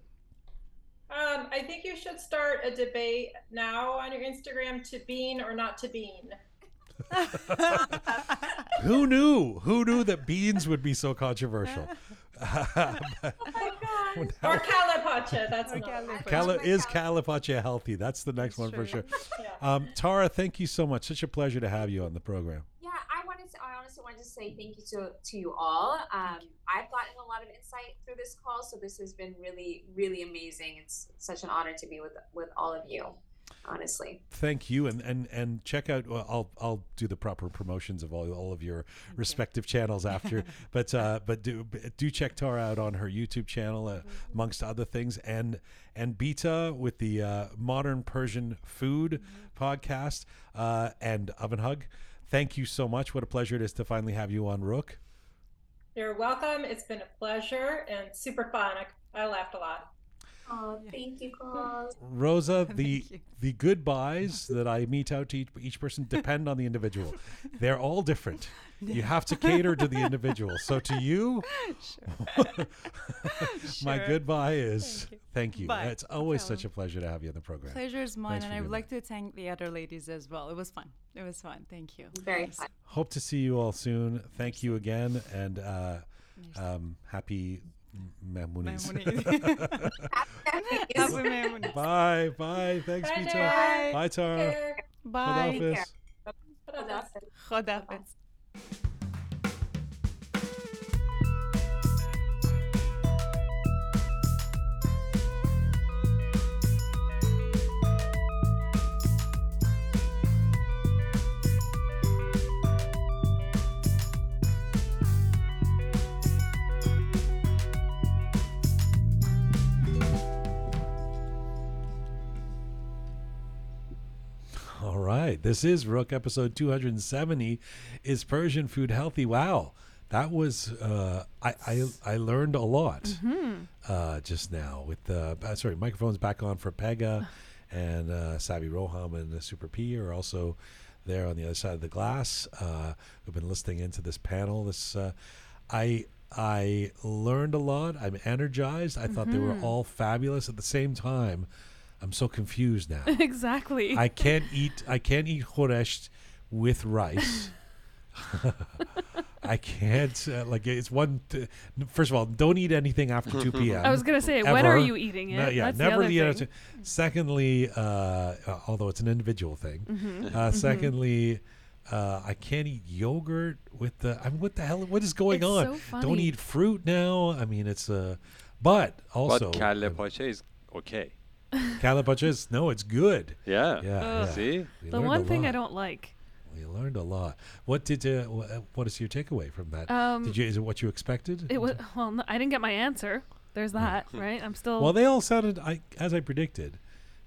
Um, I think you should start a debate now on your Instagram to bean or not to bean. Who knew? Who knew that beans would be so controversial? Or kalle pache, that's another. one. Cali- is kalle pache healthy? That's the next one for sure. Yeah. Um, Tara, thank you so much. Such a pleasure to have you on the program. Yeah, I wanted to. I honestly wanted to say thank you to to you all. Um, I've gotten a lot of insight through this call, so this has been really, really amazing. It's such an honor to be with with all of you. Honestly, Thank you, and and and check out. Well, I'll I'll do the proper promotions of all all of your respective channels after. but uh, but do do check Tara out on her YouTube channel, uh, amongst other things, and and Bita with the uh, Modern Persian Food podcast uh, and OvenHug. Thank you so much. What a pleasure it is to finally have you on Roqe. You're welcome. It's been a pleasure and super fun. I, I laughed a lot. Oh, thank you, girls. Rosa, the the goodbyes that I meet out to each, each person depend on the individual. They're all different. You have to cater to the individual. So to you, my Sure. goodbye is Thank you. thank you. It's always such a pleasure to have you on the program. Pleasure is mine, Thanks and I would doing like to thank the other ladies as well. It was fun. It was fun. Thank you. Very fun. Hope to see you all soon. Thank you again, and uh, um, happy Mehmounis. Mehmouni. Happy Mehmouni. bye, bye. Thanks, Bye, Bita. Dad. Bye, Tara. Care. Bye. Khudafis. Khodafis. Right. This is Roqe episode 270. Is Persian food healthy? Wow. that was uh, I, I I learned a lot Mm-hmm. uh, just now with the uh, sorry microphones back on for Pegah and uh, Savvy Roham and Super P are also there on the other side of the glass. Uh, we've been listening into this panel. This uh, I I learned a lot. I'm energized. I thought they were Mm-hmm. all fabulous. At the same time, I'm so confused now. exactly. I can't eat. I can't eat khoresh with rice. I can't. Uh, like it's one. T- first of all, don't eat anything after two p.m. I was gonna say, when are you eating it? No, yeah, That's never the eat other it. thing. Secondly, uh, uh, although it's an individual thing. Mm-hmm. Uh, secondly, uh, I can't eat yogurt with the. I mean, what the hell? What is going It's on? so funny. Don't eat fruit now. I mean, it's Uh, but also, but kalle pache is okay. Calabash is no, it's good. Yeah. Yeah, Ugh. yeah. See? We The one a thing I don't like. We learned a lot. What did uh, uh, what is your takeaway from that? Um, did you is it what you expected? It was well. No, I didn't get my answer. There's that, right? I'm still. Well, they all sounded I as I predicted.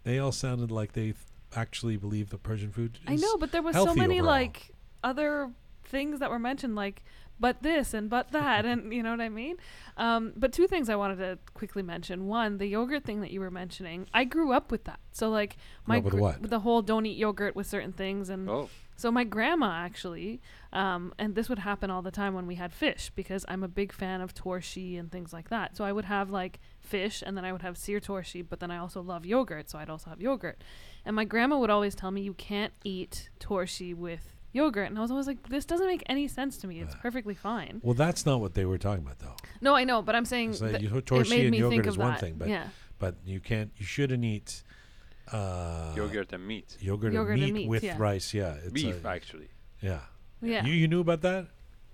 They all sounded like they th- actually believe that Persian food. I know, but there was so many overall. like other things that were mentioned, like but this and but that, and you know what I mean. Um, but two things I wanted to quickly mention. One, the yogurt thing that you were mentioning. I grew up with that, so like my with gr- what? the whole don't eat yogurt with certain things, and Oh. so my grandma actually, um, and this would happen all the time when we had fish because I'm a big fan of torshi and things like that. So I would have like fish and then I would have sir torshi, but then I also love yogurt, so I'd also have yogurt. And my grandma would always tell me you can't eat torshi with yogurt, and I was always like, this doesn't make any sense to me. It's perfectly fine. Well, that's not what they were talking about, though. No, I know, but I'm saying It's like that you- it torshi made and me yogurt think is of one that. thing, but yeah, but you can't. You shouldn't eat uh, Yogurt and meat. yogurt, Yogurt and and meat meat, with yeah. rice. Yeah, it's Beef, a- actually. yeah. yeah. You you knew about that?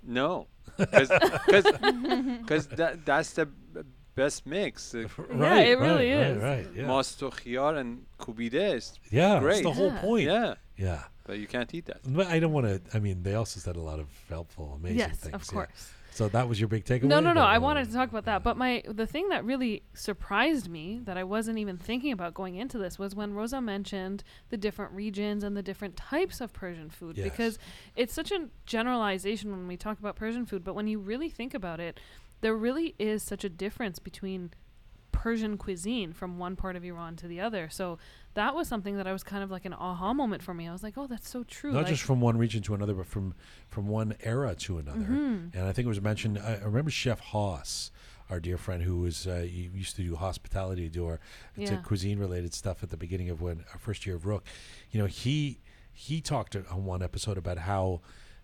No. Because that, that's the b- best mix. Uh, Yeah, it really right, is. Right, right, yeah. Masto khiyar and kubide is yeah, that's great. the whole Yeah. point. Yeah. Yeah. But you can't eat that. But I don't want to. I mean, they also said a lot of helpful, amazing yes, things. of yeah. course. So that was your big takeaway. No, no, no. I was- wanted to talk about that, but my the thing that really surprised me that I wasn't even thinking about going into this was when Rosa mentioned the different regions and the different types of Persian food Yes. because it's such a generalization when we talk about Persian food, but when you really think about it, there really is such a difference between Persian cuisine from one part of Iran to the other. So that was something that I was kind of like an aha moment for me. I was like, "Oh, that's so true." not like, just from one region to another, but from from one era to another. Mm-hmm. And I think it was mentioned. I, I remember Chef Haas, our dear friend who was uh, used to do hospitality, do our to cuisine related stuff at the beginning of when our first year of Roqe. You know, he he talked on one episode about how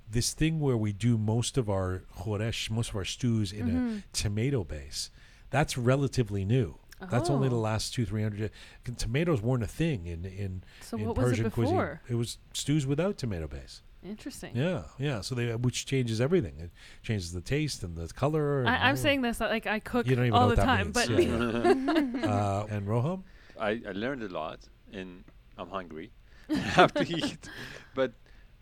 this thing where we do most of our khoresh, most of our stews in Mm-hmm. a tomato base, that's relatively new. That's only the Oh. last two, three hundred. Tomatoes weren't a thing in in, So in what was it Persian cuisine. before? It was stews without tomato base. Interesting. Yeah, yeah. So they which changes everything. It changes the taste and the color. and I, I'm saying this like I cook You don't even all know the time, means, but yeah. uh, and Roham. I, I learned a lot and I'm hungry. I have to eat. But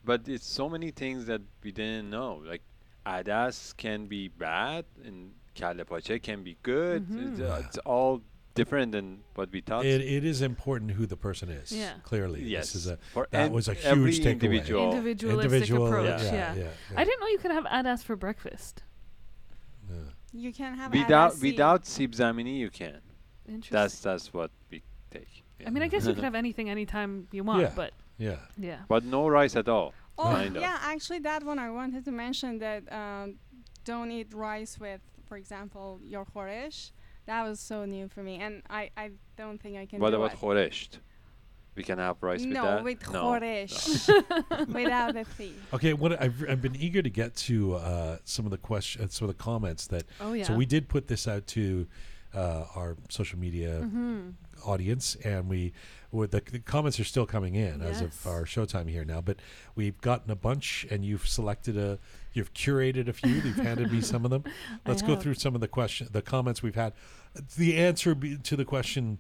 but it's so many things that we didn't know. Like adas can be bad and kalle pache can be good. It's, uh, it's all different than what we thought. It, it is important who the person is. Yeah. Clearly, yes. this is a For that was a huge takeaway. individual. individualistic Individual, approach. yeah, Yeah, yeah, yeah. I didn't know you could have adas for breakfast. Yeah. You can have without adasi. without sib zamini you can. Interesting. That's that's what we take. I mean, I guess you could have anything anytime you want, Yeah. but yeah. yeah. But no rice at all. Oh, kind of. yeah, actually, that one I wanted to mention that um, don't eat rice with, for example, your khoresh. That was so new for me, and I, I don't think I can What do about it. khoresht? We can have rice with no, that. with no. khoresh, without the thing. Okay, what I've, I've been eager to get to uh, some of the questions, some of the comments that. Oh yeah. So we did put this out to uh, our social media Mm-hmm. audience, and we with the, the comments are still coming in as of Yes. our showtime here now. But we've gotten a bunch, and you've selected a, you've curated a few. You've handed me some of them. Let's go through some of the question, the comments we've had. The answer be, to the question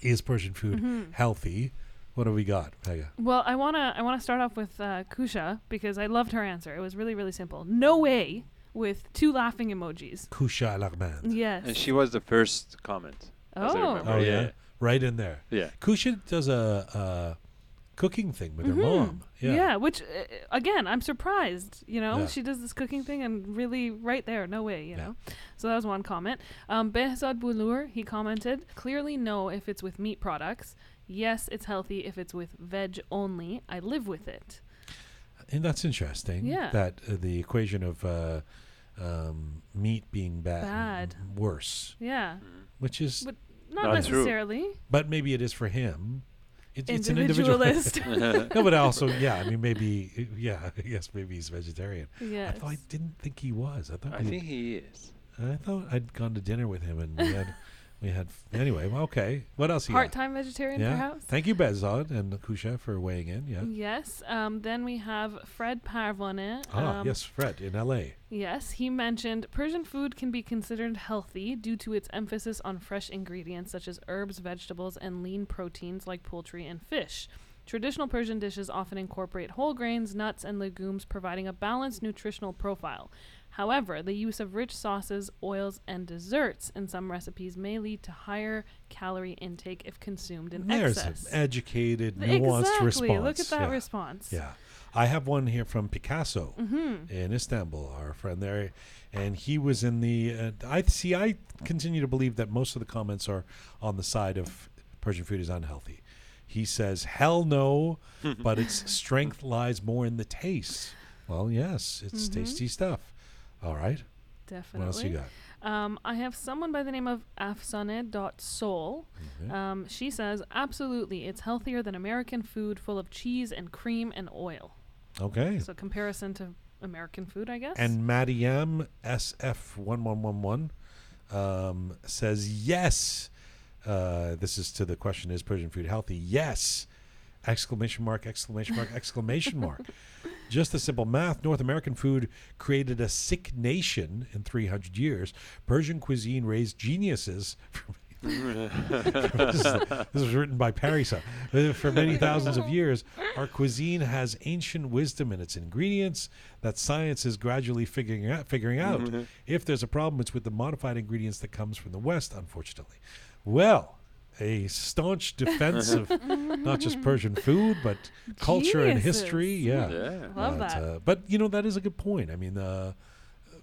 is Persian food Mm-hmm. healthy? What have we got, Pegah? Well, I wanna I wanna start off with uh, Kusha because I loved her answer. It was really really simple. No way with two laughing emojis. Kusha al Yes. And she was the first comment. Oh. Oh yeah. yeah. Right in there. Yeah. Kusha does a, a cooking thing with her Mhm. mom. Yeah. which uh, again, I'm surprised. You know, Yeah. she does this cooking thing and really right there, no way. You Yeah. know, so that was one comment. Um, Behzad Bulur he commented clearly no if it's with meat products. Yes, it's healthy if it's with veg only. I live with it. And that's interesting. Yeah. That uh, the equation of uh, um, meat being bad, Bad. worse, Yeah, which is, But not, Not true. necessarily. but maybe it is for him. It, it's an individual. Individualist. no, but also, yeah. I mean, maybe, yeah. Yes, maybe he's vegetarian. yes. I thought I didn't think he was. I thought I we- think he is. I thought I'd gone to dinner with him and we had we had anyway. Well, okay. What else? Part-time vegetarian, Yeah. perhaps. Thank you, Behzad and Kusha, for weighing in. Yeah. Yes. Um, then we have Fred Parvone. Ah, um, yes, Fred in L.A. Yes, he mentioned Persian food can be considered healthy due to its emphasis on fresh ingredients such as herbs, vegetables, and lean proteins like poultry and fish. Traditional Persian dishes often incorporate whole grains, nuts, and legumes, providing a balanced nutritional profile. However, the use of rich sauces, oils, and desserts in some recipes may lead to higher calorie intake if consumed in There's excess. an educated, nuanced exactly. response. Look at that yeah. response. Yeah. I have one here from Picasso Mm-hmm. in Istanbul, our friend there, and he was in the. Uh, I see. I continue to believe that most of the comments are on the side of Persian food is unhealthy. He says, "Hell no," but its strength lies more in the taste. Well, yes, it's Mhm. tasty stuff. All right. Definitely. What else you got? Um, I have someone by the name of Afsane.soul. Okay. Um, she says, absolutely, it's healthier than American food full of cheese and cream and oil. okay. So, comparison to American food, I guess. And Mariam SF1111 um, says, yes. Uh, this is to the question Is Persian food healthy? Yes. Exclamation mark, exclamation mark, exclamation mark. Just the simple math North American food created a sick nation in 300 years. Persian cuisine raised geniuses. this, was written by Parisa. Uh, For many thousands of years, our cuisine has ancient wisdom in its ingredients that science is gradually figuring out. Figuring out. If there's a problem, it's with the modified ingredients that comes from the West. Unfortunately, well, a staunch defense of not just Persian food but culture and history. Yeah, Yeah. Love but, that. uh, but you know that is a good point. I mean, uh,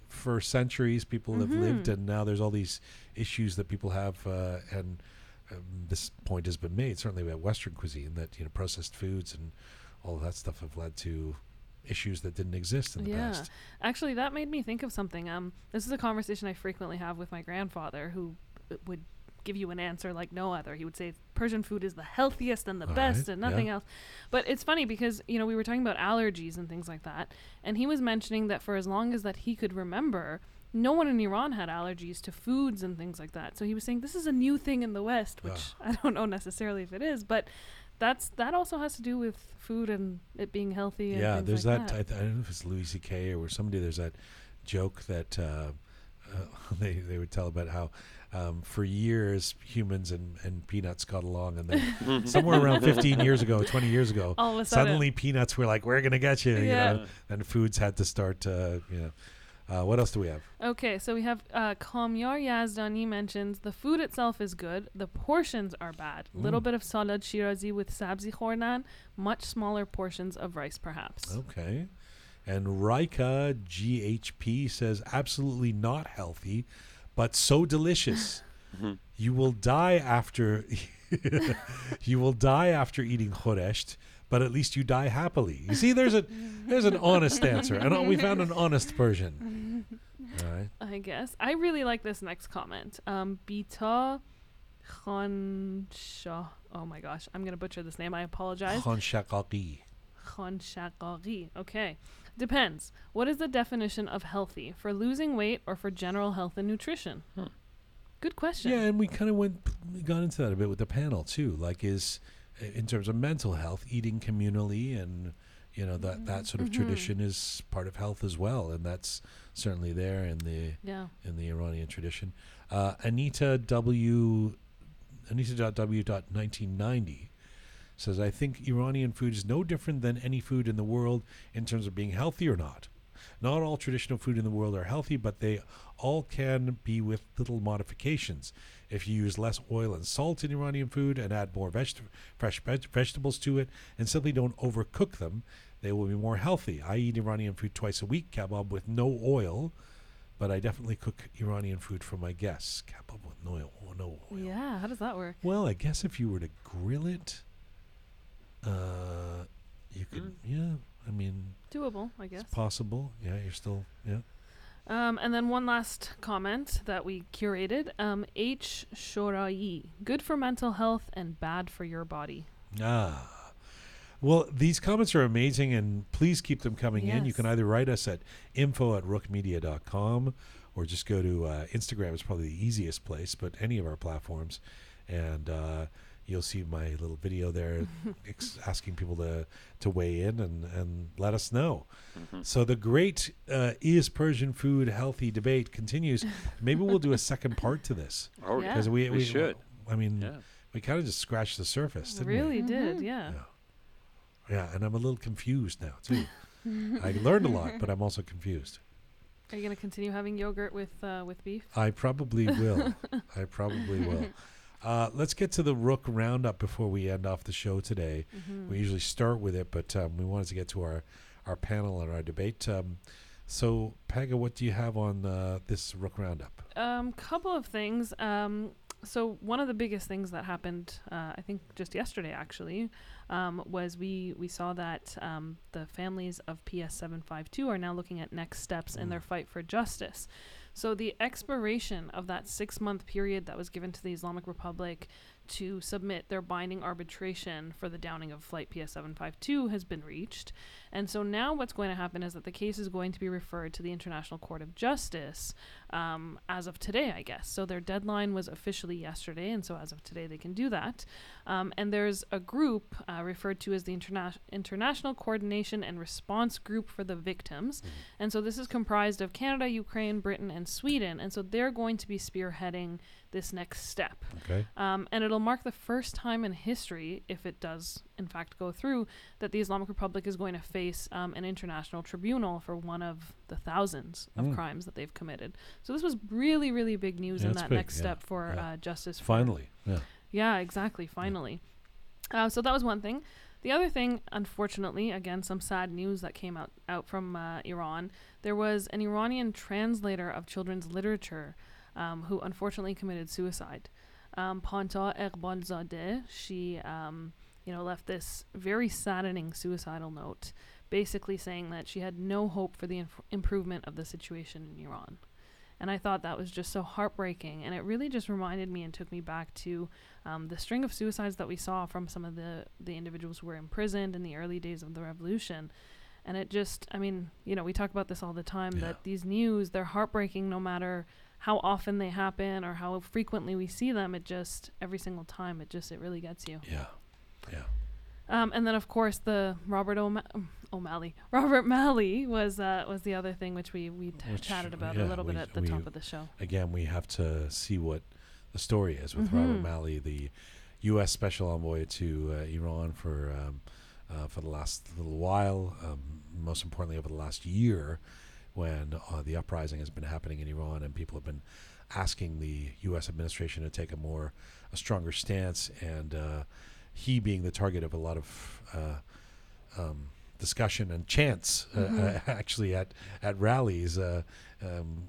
for centuries people have lived, Mhm. and now there's all these issues that people have, uh, and um, this point has been made certainly about Western cuisine that you know processed foods and all of that stuff have led to issues that didn't exist in the yeah. past. Actually, that made me think of something. Um, this is a conversation I frequently have with my grandfather, who uh, would give you an answer like no other. He would say Persian food is the healthiest and the All best, right, and yeah. nothing else. But it's funny because you know we were talking about allergies and things like that, and he was mentioning that for as long as that he could remember. No one in Iran had allergies to foods and things like that. So he was saying this is a new thing in the West, which I don't know necessarily if it is, but that's that also has to do with food and it being healthy. And Yeah, there's like that. I, th- I don't know if it's Louis C.K. or somebody. There's that joke that uh, uh, they they would tell about how um, for years humans and, and peanuts got along, and then somewhere around 15 years ago, 20 years ago, All of a sudden, suddenly peanuts were like, "We're gonna get you," you know. And foods had to start. Uh, you know, uh, what else do we have? Okay, so we have uh, Kamyar Yazdani mentions the food itself is good, the portions are bad. Little Mm. bit of salad shirazi with sabzi khordan, much smaller portions of rice perhaps. Okay. And Rika GHP says absolutely not healthy, but so delicious. you will die after you will die after eating khoresht, but at least you die happily. You see, there's a there's an honest answer, and we found an honest Persian. All right. I guess. I really like this next comment. Um, Bita Khansha. Oh my gosh, I'm going to butcher this name. I apologize. Khan Shaqaqi. Khanshaqaqi. Okay. Depends. What is the definition of healthy? For losing weight or for general health and nutrition? Hmm. Good question. Yeah, and we kind of went got into that a bit with the panel too. Like, is in terms of mental health, eating communally, and you know that that sort of Mhm. tradition is part of health as well, and that's certainly there in the Yeah. in the Iranian tradition. Uh, Anita W. Anita.w.1990 says, I think Iranian food is no different than any food in the world in terms of being healthy or not. Not all traditional food in the world are healthy, but they all can be with little modifications. If you use less oil and salt in Iranian food and add more veg- fresh veg- vegetables to it and simply don't overcook them, they will be more healthy. I eat Iranian food twice a week, kebab with no oil, but I definitely cook Iranian food for my guests. Kebab with no oil. No oil. Yeah, how does that work? Well, I guess if you were to grill it, uh, you could. Mm. Yeah, I mean, Doable, I guess. it's possible. Yeah, you're still. Yeah. Um, and then one last comment that we curated. Um, H. Shorai. Good for mental health and bad for your body. Ah. Well, these comments are amazing, and please keep them coming in. You can either write us at info at roqemedia.com or just go to uh, Instagram. It's probably the easiest place, but any of our platforms. And uh, you'll see my little video there ex- asking people to, to weigh in and, and let us know. Mhm. So the great uh, is Persian food healthy debate continues. Maybe we'll do a second part to this Oh, Yeah. yeah. because we, we should. I mean, Yeah. we kind of just scratched the surface, didn't we? Really did, Mhm. yeah. Yeah. Yeah, and I'm a little confused now too. I learned a lot, but I'm also confused. Are you going to continue having yogurt with uh, with beef? I probably will. I probably will. Uh, let's get to the Roqe roundup before we end off the show today. Mm-hmm. We usually start with it, but um, we wanted to get to our, our panel and our debate. Um, so, Pegah, what do you have on uh, this Roqe roundup? Um, couple of things. Um, so one of the biggest things that happened, uh, I think just yesterday actually, um, was we we saw that um, the families of PS seven five two are now looking at next steps in their Mm. fight for justice. So the expiration of that six month period that was given to the Islamic Republic to submit their binding arbitration for the downing of Flight PS seven five two has been reached. And so now what's going to happen is that the case is going to be referred to the International Court of Justice um, as of today, I guess. So their deadline was officially yesterday, and so as of today, they can do that. Um, and there's a group uh, referred to as the Interna- International Coordination and Response Group for the Victims. And so this is comprised of Canada, Ukraine, Britain, and Sweden. And so they're going to be spearheading this next step. Okay. Um, and it'll mark the first time in history, if it does in fact go through, that the Islamic Republic is going to face um, an international tribunal for one of the thousands of Mm. crimes that they've committed. So this was really, really big news Yeah, in that big, next yeah, step for yeah. uh, justice. For, Finally. Yeah. yeah, exactly. Finally. Uh, so that was one thing. The other thing, unfortunately, again, some sad news that came out, out from uh, Iran. There was an Iranian translator of children's literature um, who unfortunately committed suicide. Um, Panta Eqbalzadeh, she, um, you know, left this very saddening suicidal note, basically saying that she had no hope for the inf- improvement of the situation in Iran. And I thought that was just so heartbreaking. And it really just reminded me and took me back to um, the string of suicides that we saw from some of the, the individuals who were imprisoned in the early days of the revolution. And it just, I mean, you know, we talk about this all the time Yeah. that these news, they're heartbreaking no matter how often they happen or how frequently we see them. It just, every single time, it just, it really gets you. Yeah. Yeah. Um, and then of course the Robert O'Ma- um, O'Malley, Robert Malley was uh, was the other thing which we we t- Which, chatted about yeah, a little bit at the we- top of the show. again, we have to see what the story is with Robert Mhm. Malley, the U.S. Special Envoy to uh, Iran for um, uh, for the last little while. Um, most importantly, over the last year, when uh, the uprising has been happening in Iran, and people have been asking the U.S. administration to take a more a stronger stance, and uh, he being the target of a lot of uh, um, discussion and chants, uh, uh, actually at at rallies, uh, um,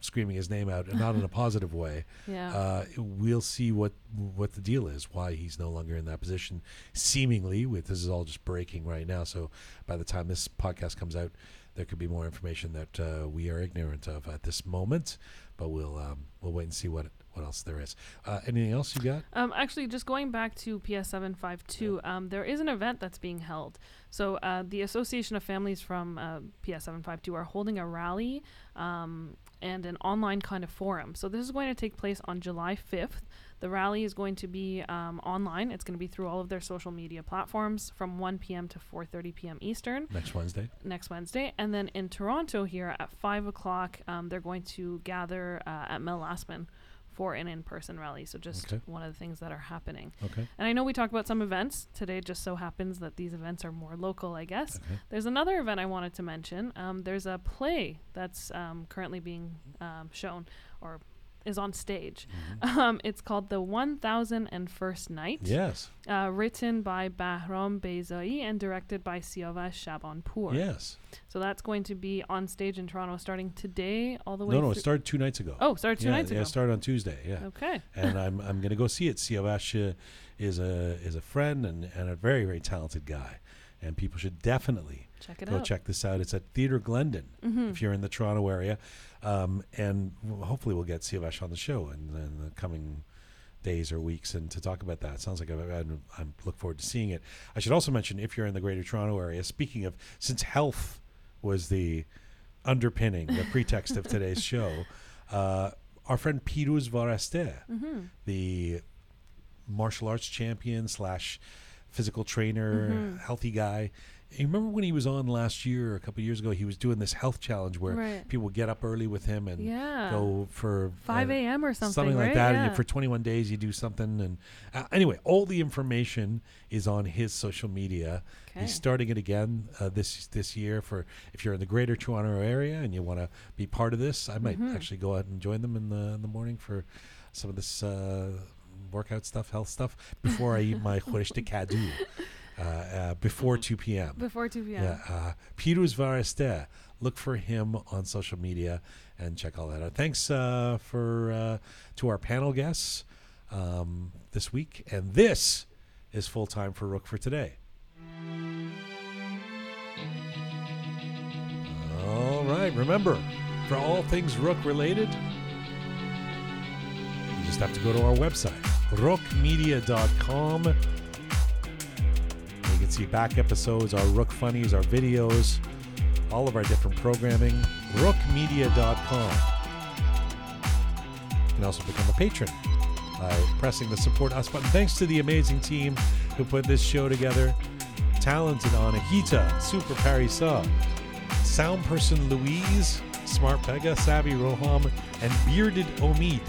screaming his name out, and not in a positive way. Yeah. Uh, we'll see what what the deal is, why he's no longer in that position. Seemingly, with this is all just breaking right now. So by the time this podcast comes out, there could be more information that uh, we are ignorant of at this moment. But we'll um, we'll wait and see what what else there is. Uh, anything else you got? Um, actually, just going back to PS seven five two, um, there is an event that's being held. So uh, the Association of Families from uh, PS seven five two are holding a rally um, and an online kind of forum. So this is going to take place on July fifth. The rally is going to be um, online. It's going to be through all of their social media platforms from 1 p.m. to 4:30 p.m. Eastern Next Wednesday. next Wednesday. And then in Toronto here at 5 o'clock, um, they're going to gather uh, at Mel Lastman for an in-person rally. So just Okay. one of the things that are happening. Okay. And I know we talked about some events today. Just so happens that these events are more local, I guess. Okay. There's another event I wanted to mention. Um, there's a play that's um, currently being um, shown or is on stage. Mm-hmm. Um, it's called the 1001st Night. Yes. Uh, written by Bahram Bezai and directed by Siavash Shabanpour. Yes. So that's going to be on stage in Toronto starting today all the way No, no, it started two nights ago. Oh, started two yeah, nights yeah, ago. it started on Tuesday. Yeah. Okay. and I'm I'm gonna go see it. Siavash uh, is a is a friend and, and a very very talented guy, and people should definitely Check it go out. check this out. It's at Theatre Glendon Mhm. if you're in the Toronto area, um, and w- hopefully we'll get Siavash on the show in, in the coming days or weeks and to talk about that. Sounds like I'm, I'm look forward to seeing it. I should also mention if you're in the Greater Toronto area. Speaking of, since health was the underpinning, the pretext of today's show, uh, our friend Piruz Vareste, Mhm. the martial arts champion slash physical trainer, Mhm. healthy guy. You remember when he was on last year, a couple of years ago, he was doing this health challenge where Right. people would get up early with him and Yeah. go for 5 uh, a.m. or something, something like right? that. And Yeah. you- for 21 days, you do something. And uh, anyway, all the information is on his social media. Okay. He's starting it again uh, this this year. For if you're in the Greater Toronto area and you want to be part of this, I might Mhm. actually go out and join them in the in the morning for some of this uh, workout stuff, health stuff before I eat my khoresh de kadu. Uh, uh, before 2 p.m. Before 2 p.m. Yeah, uh, Piruz Vareste. Look for him on social media and check all that out. Thanks uh, for uh, to our panel guests um, this week, and this is full time for Roqe for today. All right, remember for all things Roqe related, you just have to go to our website, roqemedia.com. You can see back episodes, our Roqe Funnies, our videos, all of our different programming. Roqemedia.com. You can also become a patron by pressing the support us button. Thanks to the amazing team who put this show together. Talented Anahita, Super Parisa, sound person Louise, Smart Pegah, Savvy Roham, and Bearded Omid.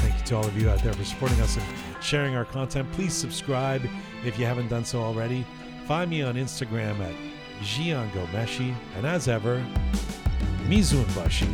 Thank you to all of you out there for supporting us and sharing our content. Please subscribe if you haven't done so already. Find me on Instagram at Jian Ghomeshi. And as ever, Mizun Bashi.